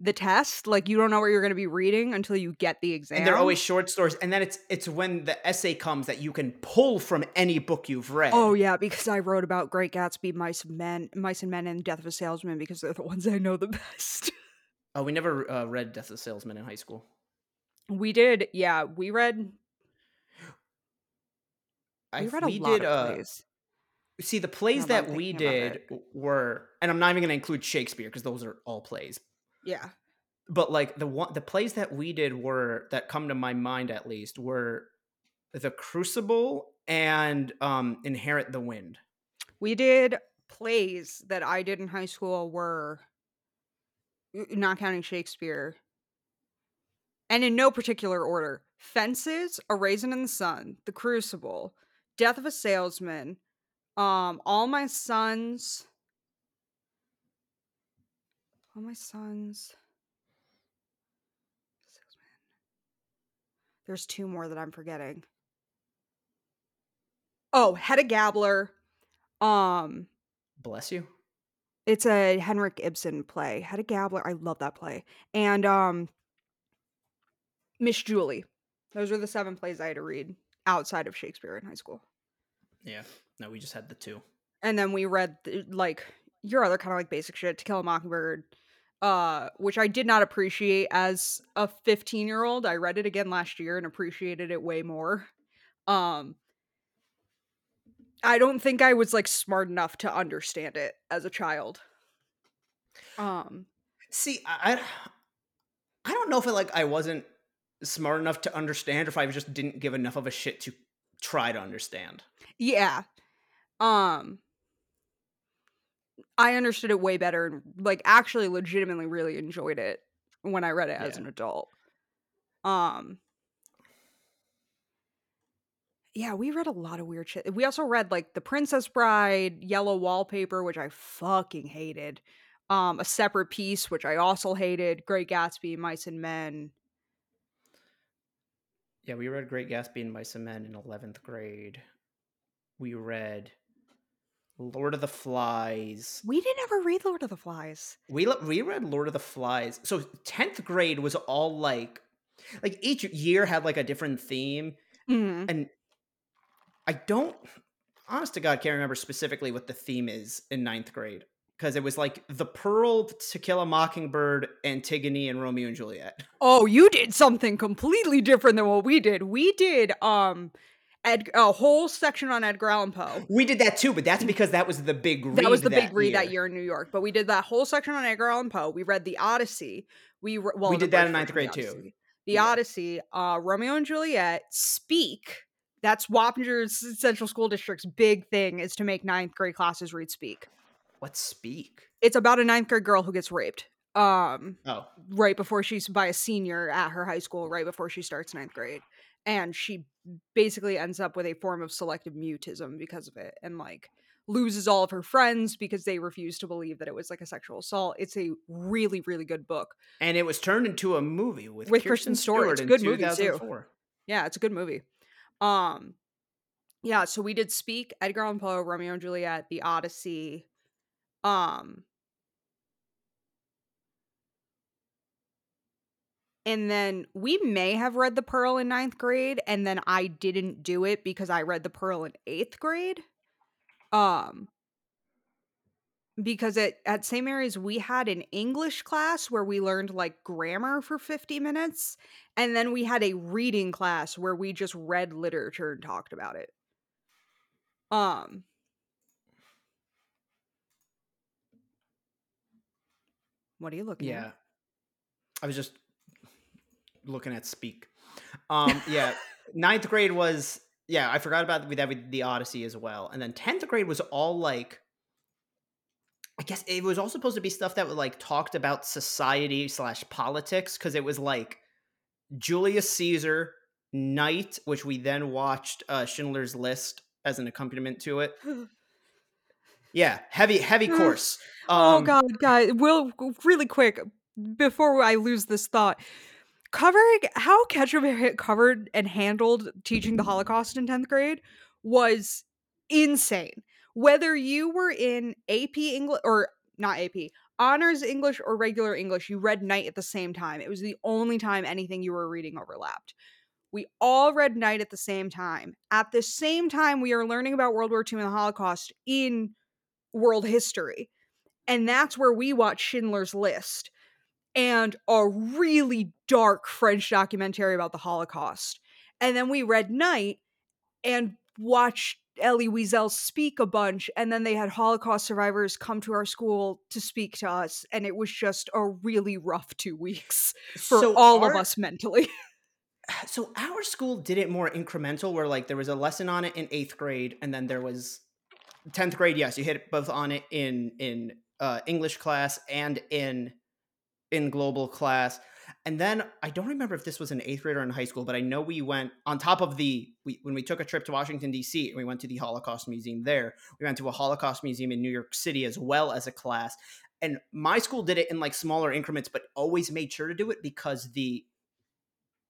the test. Like you don't know what you're going to be reading until you get the exam. and they're always short stories and then it's it's when the essay comes that you can pull from any book you've read Oh yeah, because I wrote about Great Gatsby, Mice and Men, Mice and Men, and Death of a Salesman because they're the ones I know the best. oh we never uh, read death of a salesman in high school we did, yeah, we read. I, We read a we lot did of uh, plays. see the plays that we did were and i'm not even going to include shakespeare because those are all plays Yeah, but like the one the plays that we did were that come to my mind at least were the crucible and um inherit the wind. We did plays that I did in high school were not counting Shakespeare, and in no particular order: Fences, A Raisin in the Sun, The Crucible, Death of a Salesman, um, All My Sons, All My Sons. Salesman. There's two more that I'm forgetting. Oh, Hedda Gabler. Um, bless you it's a Henrik Ibsen play. Hedda Gabler. I love that play. And um Miss Julie. Those were the seven plays I had to read outside of Shakespeare in high school. yeah no we just had the two And then we read like your other kind of like basic shit, To Kill a Mockingbird, uh, which I did not appreciate as a 15 year old. I read it again last year and appreciated it way more. Um, I don't think I was like smart enough to understand it as a child. Um, see I, I don't know if it like i wasn't smart enough to understand or if i just didn't give enough of a shit to try to understand yeah. Um, I understood it way better and like actually legitimately really enjoyed it when I read it as an adult. Um Yeah, we read a lot of weird shit. We also read like The Princess Bride, Yellow Wallpaper, which I fucking hated. Um, A Separate Peace, which I also hated, Great Gatsby, Mice and Men. Yeah, we read Great Gatsby and Mice and Men in 11th grade. We read Lord of the Flies. We didn't ever read Lord of the Flies. We we read Lord of the Flies. So 10th grade was all like like each year had like a different theme Mhm. and I don't honest to God can't remember specifically what the theme is in ninth grade because it was like the Pearl, To Kill a Mockingbird, Antigone, and Romeo and Juliet. Oh, you did something completely different than what we did. We did um Ed- a whole section on Edgar Allan Poe. We did that too, but that's because that was the big read. That was the big read that year in New York. But we did that whole section on Edgar Allan Poe. We read the Odyssey. We re- well, We did that in ninth grade, the too. The Yeah. Odyssey, uh, Romeo and Juliet, Speak. That's Wappinger's Central School District's big thing is to make ninth grade classes read Speak. Let's speak. It's about a ninth grade girl who gets raped. Um, Oh, right before she's by a senior at her high school, right before she starts ninth grade. And she basically ends up with a form of selective mutism because of it and like loses all of her friends because they refuse to believe that it was like a sexual assault. It's a really, really good book. and it was turned into a movie with, With Kirsten Kristen Stewart. Stewart It's a good movie, too. Yeah, it's a good movie. Um yeah, so we did Speak, Edgar Allan Poe, Romeo and Juliet, The Odyssey. Um And then we may have read The Pearl in ninth grade, and then I didn't do it because I read The Pearl in eighth grade. Um because at, St. Mary's we had an English class where we learned like grammar for 50 minutes. And then we had a reading class where we just read literature and talked about it. Um What are you looking at? Yeah. at? I was just looking at Speak. Um, yeah. Ninth grade was yeah, I forgot about that with the Odyssey as well. And then 10th grade was all like I guess it was all supposed to be stuff that was like talked about society slash politics because it was like Julius Caesar, Night, which we then watched uh, Schindler's List as an accompaniment to it. Yeah, heavy, heavy course. oh Um, God, guys, will really quick before I lose this thought. Covering how Ketcham covered and handled teaching the Holocaust in tenth grade was insane. Whether you were in AP English or not AP honors English or regular English, you read Night at the same time. It was the only time anything you were reading overlapped. We all read Night at the same time. At the same time, we are learning about World War II and the Holocaust in world history. And that's where we watch Schindler's List and a really dark French documentary about the Holocaust. And then we read Night and watched Elie Wiesel speak a bunch. And then they had Holocaust survivors come to our school to speak to us. And it was just a really rough two weeks for so all our- of us mentally. so our school did it more incremental where like there was a lesson on it in eighth grade and then there was 10th grade yes you hit both on it in in uh, english class and in in global class and then i don't remember if this was in eighth grade or in high school but i know we went on top of the we, when we took a trip to washington d.c and we went to the holocaust museum there we went to a holocaust museum in new york city as well as a class and my school did it in like smaller increments but always made sure to do it because the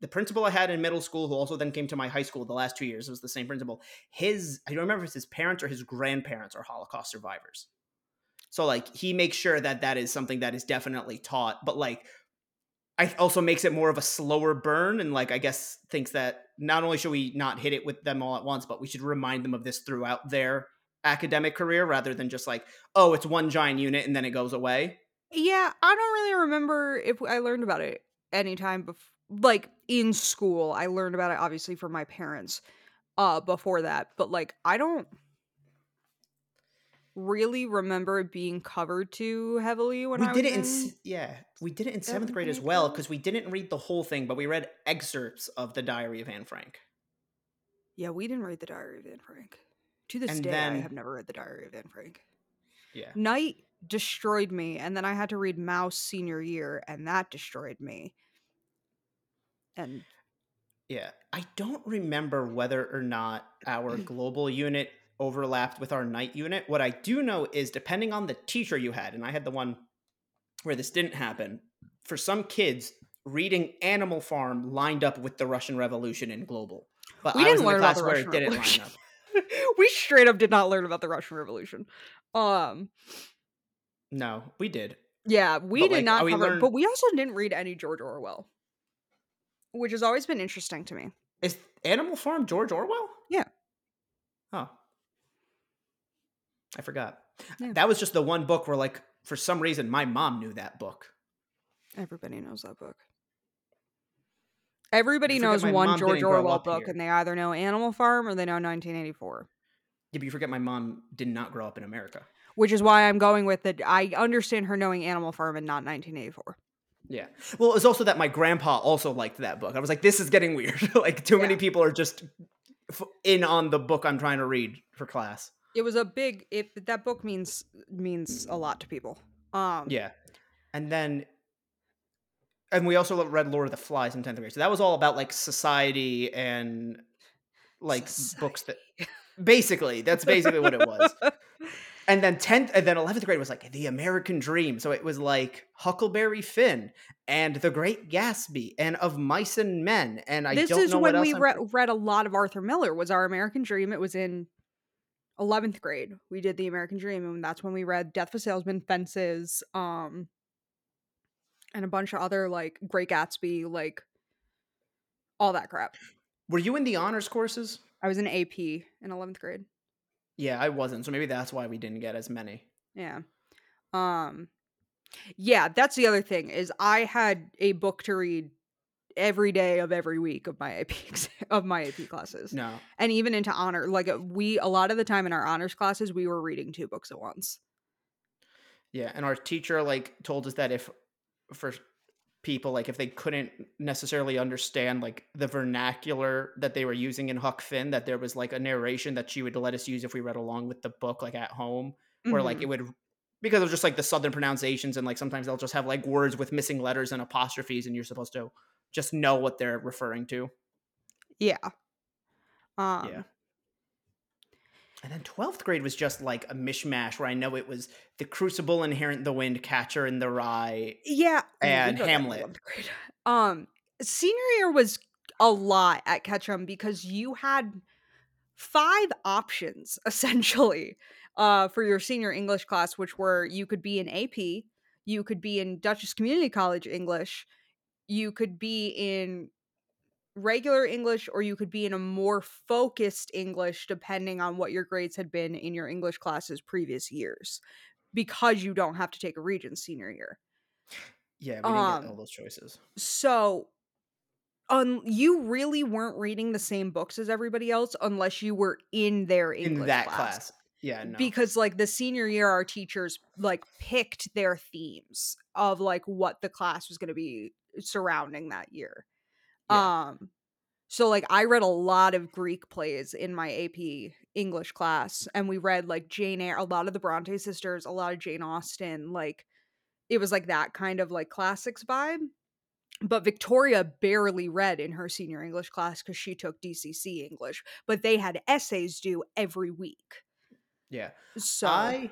the principal I had in middle school, who also then came to my high school the last two years, was the same principal. His, I don't remember if his parents or his grandparents are Holocaust survivors. So like he makes sure that that is something that is definitely taught, but like I also makes it more of a slower burn, and like I guess thinks that not only should we not hit it with them all at once, but we should remind them of this throughout their academic career rather than just like oh it's one giant unit and then it goes away. Yeah, I don't really remember if I learned about it anytime before, like in school. I learned about it obviously from my parents uh before that, but like I don't really remember it being covered too heavily when we I did was it in in yeah we did it in seventh grade as well because we didn't read the whole thing but we read excerpts of the diary of anne frank Yeah, we didn't read the Diary of Anne Frank. To this And day, I have never read the Diary of Anne Frank. yeah Night destroyed me, and then I had to read Mouse senior year, and that destroyed me. And yeah i don't remember whether or not our global unit overlapped with our night unit what i do know is depending on the teacher you had and i had the one where this didn't happen for some kids reading animal farm lined up with the russian revolution in global but we I didn't in learn about class the where Russian it didn't Revolution. line up we straight up did not learn about the Russian Revolution. Um, no we did yeah, we But, did like, not we cover, learned- but we also didn't read any George Orwell, which has always been interesting to me. is animal farm george orwell Yeah. oh i forgot Yeah. that was just the one book where like for some reason my mom knew that book Everybody knows that book. Everybody knows one George Orwell book, here. and they either know Animal Farm or they know 1984. Yeah, but you forget my mom did not grow up in America. Which is why I'm going with it. I understand her knowing Animal Farm and not 1984. Yeah. Well, it was also that my grandpa also liked that book. I was like, this is getting weird. like, too many people are just in on the book I'm trying to read for class. It was a big. If that book means means a lot to people. Um, Yeah. And then, and we also read Lord of the Flies in 10th grade. So that was all about like society and like books that basically, that's basically what it was. And then 10th and then 11th grade was like the American Dream. So it was like Huckleberry Finn and The Great Gatsby and Of Mice and Men. And I this don't is know what when we re- read a lot of Arthur Miller. Was our American Dream? It was in 11th grade. We did the American Dream, and that's when we read Death of a Salesman, Fences, um, and a bunch of other like Great Gatsby, like all that crap. Were you in the honors courses? I was in AP in 11th grade. Yeah, I wasn't. So maybe that's why we didn't get as many. Yeah. Um yeah, that's the other thing is I had a book to read every day of every week of my AP of my AP classes. No. And even into honor like uh, we a lot of the time in our honors classes we were reading two books at once. Yeah, and our teacher like told us that if for people like if they couldn't necessarily understand like the vernacular that they were using in Huck Finn, that there was like a narration that she would let us use if we read along with the book like at home, where like it would because of just like the southern pronunciations and like sometimes they'll just have like words with missing letters and apostrophes and you're supposed to just know what they're referring to. Yeah. Um, yeah. And then 12th grade was just like a mishmash where I know it was the Crucible, Inherent in the Wind, Catcher in the Rye. Yeah, And read that in Hamlet. Um, senior year was a lot at Ketcham because you had five options essentially uh, for your senior English class, which were you could be in AP, you could be in Dutchess Community College English, you could be in regular English, or you could be in a more focused English, depending on what your grades had been in your English classes previous years, because you don't have to take a Regents senior year. Yeah, we didn't Um, get all those choices. So, um, you really weren't reading the same books as everybody else unless you were in their English In that class. class. Yeah, no. Because like the senior year, our teachers like picked their themes of like what the class was going to be surrounding that year. Yeah. Um, so like I read a lot of Greek plays in my AP English class, and we read like Jane Eyre, a lot of the Bronte sisters, a lot of Jane Austen. Like it was like that kind of like classics vibe. But Victoria barely read in her senior English class because she took DCC English, but they had essays due every week. yeah. So I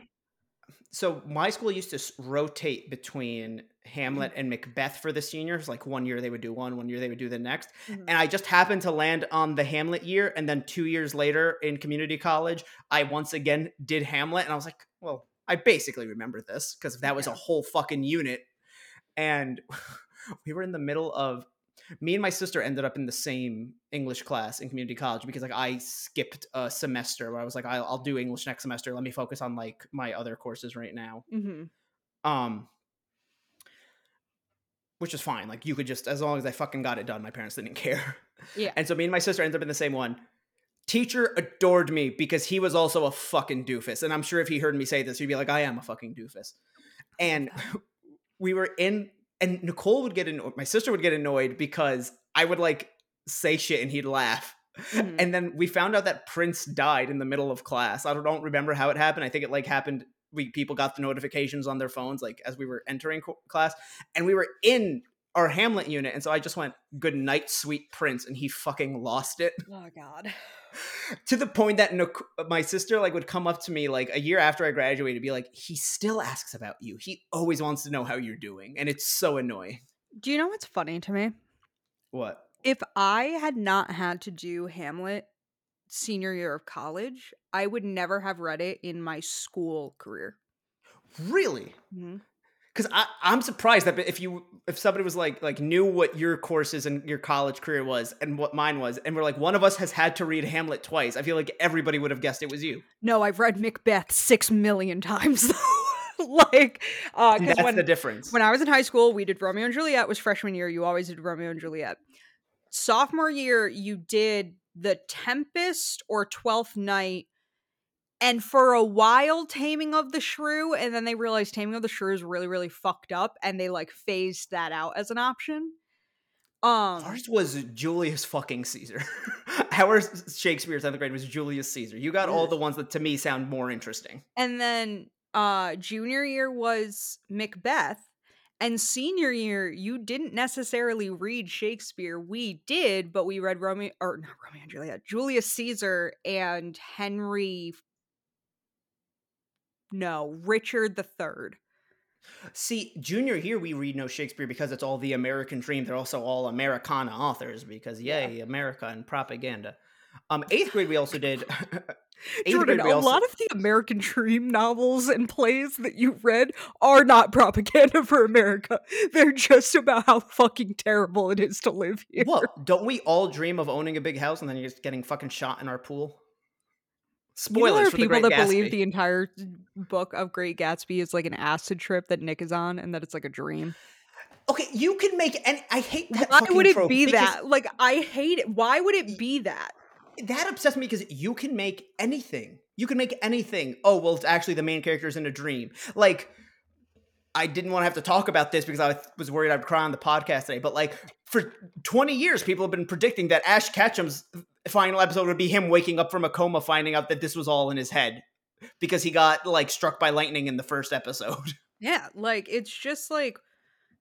so my school used to rotate between. Hamlet and Macbeth for the seniors. Like one year they would do one, one year they would do the next. Mhm. And I just happened to land on the Hamlet year, and then two years later in community college, I once again did Hamlet, and I was like, well, I basically remember this because that was a whole fucking unit. And we were in the middle of me and my sister ended up in the same English class in community college because like I skipped a semester where I was like, I'll, I'll do English next semester. Let me focus on like my other courses right now. Mhm. Um, which is fine. Like you could just as long as I fucking got it done, my parents didn't care. Yeah. And so me and my sister ended up in the same one. Teacher adored me because he was also a fucking doofus. And I'm sure if he heard me say this, he'd be like, I am a fucking doofus. And we were in, and Nicole would get annoyed, my sister would get annoyed because I would like say shit and he'd laugh. Mhm. And then we found out that Prince died in the middle of class. I don't remember how it happened. I think it like happened. We people got the notifications on their phones like as we were entering co- class, and we were in our Hamlet unit, and so I just went "Good night, sweet Prince," and he fucking lost it oh God. to the point that my sister like would come up to me like a year after I graduated, be like, "He still asks about you. He always wants to know how you're doing," and it's so annoying. Do you know what's funny to me? What? if I had not had to do Hamlet senior year of college, I would never have read it in my school career. Really? Because I'm surprised that if you if somebody was like like knew what your courses and your college career was and what mine was and we're like one of us has had to read Hamlet twice, I feel like everybody would have guessed it was you. No, I've read Macbeth six million times though. like, uh, That's when the difference. when I was in high school, we did Romeo and Juliet. Was freshman year, you always did Romeo and Juliet. Sophomore year, you did The Tempest or Twelfth Night, and for a while, Taming of the Shrew, and then they realized Taming of the Shrew is really, really fucked up, and they like phased that out as an option. Um, Ours was Julius fucking Caesar. Our Shakespeare seventh grade was Julius Caesar. You got all the ones that to me sound more interesting. and then uh junior year was Macbeth. And senior year, you didn't necessarily read Shakespeare. We did, but we read Romeo or not Romeo and Juliet, Julius Caesar and Henry. No, Richard the Third. See, junior year we read no Shakespeare because it's all the American dream. They're also all Americana authors because Yeah. yay, America and propaganda. Um, eighth grade we also did. eighth Jordan, grade we a also lot of the American Dream novels and plays that you read are not propaganda for America. They're just about how fucking terrible it is to live here. What? Don't we all dream of owning a big house and then you're just getting fucking shot in our pool? You know, Spoilers there are for people that Gatsby. believe the entire book of Great Gatsby is like an acid trip that Nick is on, and that it's like a dream. Okay, you can make and I hate that. Why would it be that? Like, I hate it. Why would it be that? That upsets me because you can make anything. You can make anything. Oh well, it's actually the main character's in a dream. Like I didn't want to have to talk about this because I was worried I'd cry on the podcast today. But like for 20 years, people have been predicting that Ash Ketchum's final episode would be him waking up from a coma, finding out that this was all in his head because he got like struck by lightning in the first episode. Yeah, like it's just like,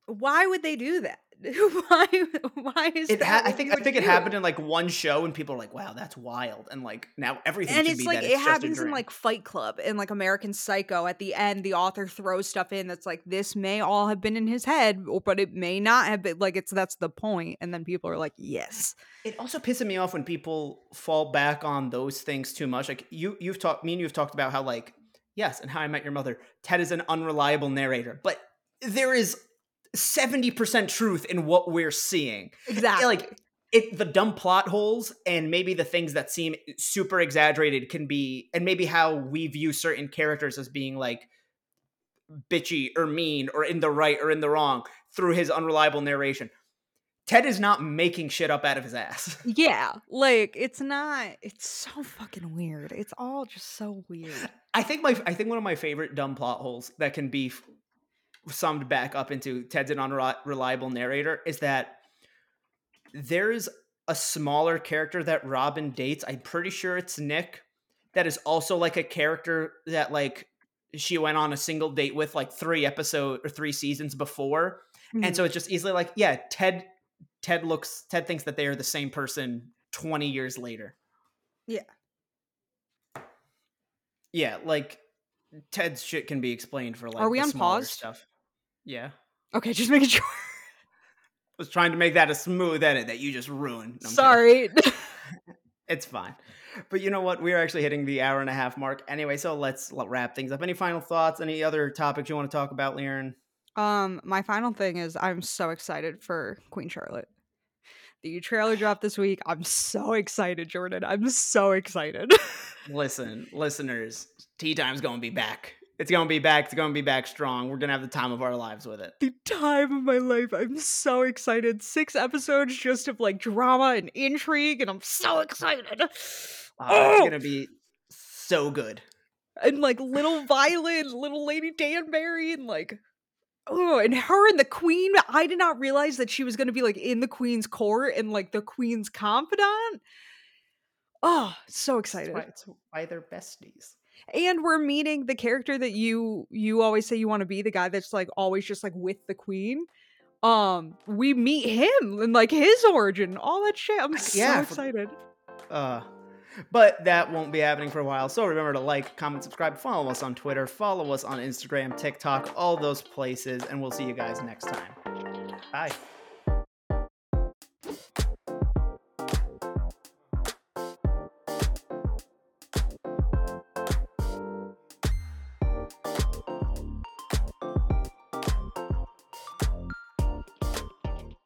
why would they do that? why? Why is It that? ha- I think I think it happened in like one show, and people are like, "Wow, that's wild!" And like now everything and it's be like that it it's happens in like Fight Club and like American Psycho. At the end, the author throws stuff in that's like this may all have been in his head, but it may not have been. Like it's that's the point, and then people are like, yes, It also pisses me off when people fall back on those things too much. Like you, you've talked, me and you've talked about how like yes, and How I Met Your Mother, Ted is an unreliable narrator, but there is seventy percent truth in what we're seeing. exactly. Like it, the dumb plot holes and maybe the things that seem super exaggerated can be, and maybe how we view certain characters as being like bitchy or mean or in the right or in the wrong through his unreliable narration. Ted is not making shit up out of his ass. yeah, like it's not. It's so fucking weird. It's all just so weird. I think my I think one of my favorite dumb plot holes that can be summed back up into Ted's an unreliable narrator is that there's a smaller character that Robin dates. I'm pretty sure it's Nick. That is also like a character that like she went on a single date with like three episode or three seasons before. And so hmm. it's just easily like, yeah, Ted Ted looks Ted thinks that they are the same person 20 years later. Yeah. Yeah, like Ted's shit can be explained for like Are we on pause? stuff. Yeah. okay, just making sure. I was trying to make that a smooth edit that you just ruined. No, Sorry. It's fine. But you know what? We're actually hitting the hour and a half mark anyway, so let's wrap things up. Any final thoughts? Any other topics you want to talk about, LeighErin? Um, my final thing is I'm so excited for Queen Charlotte. The trailer dropped this week. I'm so excited, Jordan. I'm so excited. Listen, listeners, Tea Time's going to be back. It's going to be back. It's going to be back strong. We're going to have the time of our lives with it. the time of my life. I'm so excited. Six episodes just of like drama and intrigue, and I'm so excited. Uh, It's Oh! going to be so good. And like little Violet, little Lady Danbury, and like oh, and her and the Queen. I did not realize that she was gonna be like in the Queen's court and like the Queen's confidant. Oh, so That's excited. why, it's why they're besties. And we're meeting the character that you you always say you want to be the guy that's like always just like with the queen um we meet him and like his origin all that shit i'm so yeah, for- excited Uh, but that won't be happening for a while. So remember to like, comment, subscribe, follow us on Twitter, follow us on Instagram, TikTok, all those places, and we'll see you guys next time. Bye.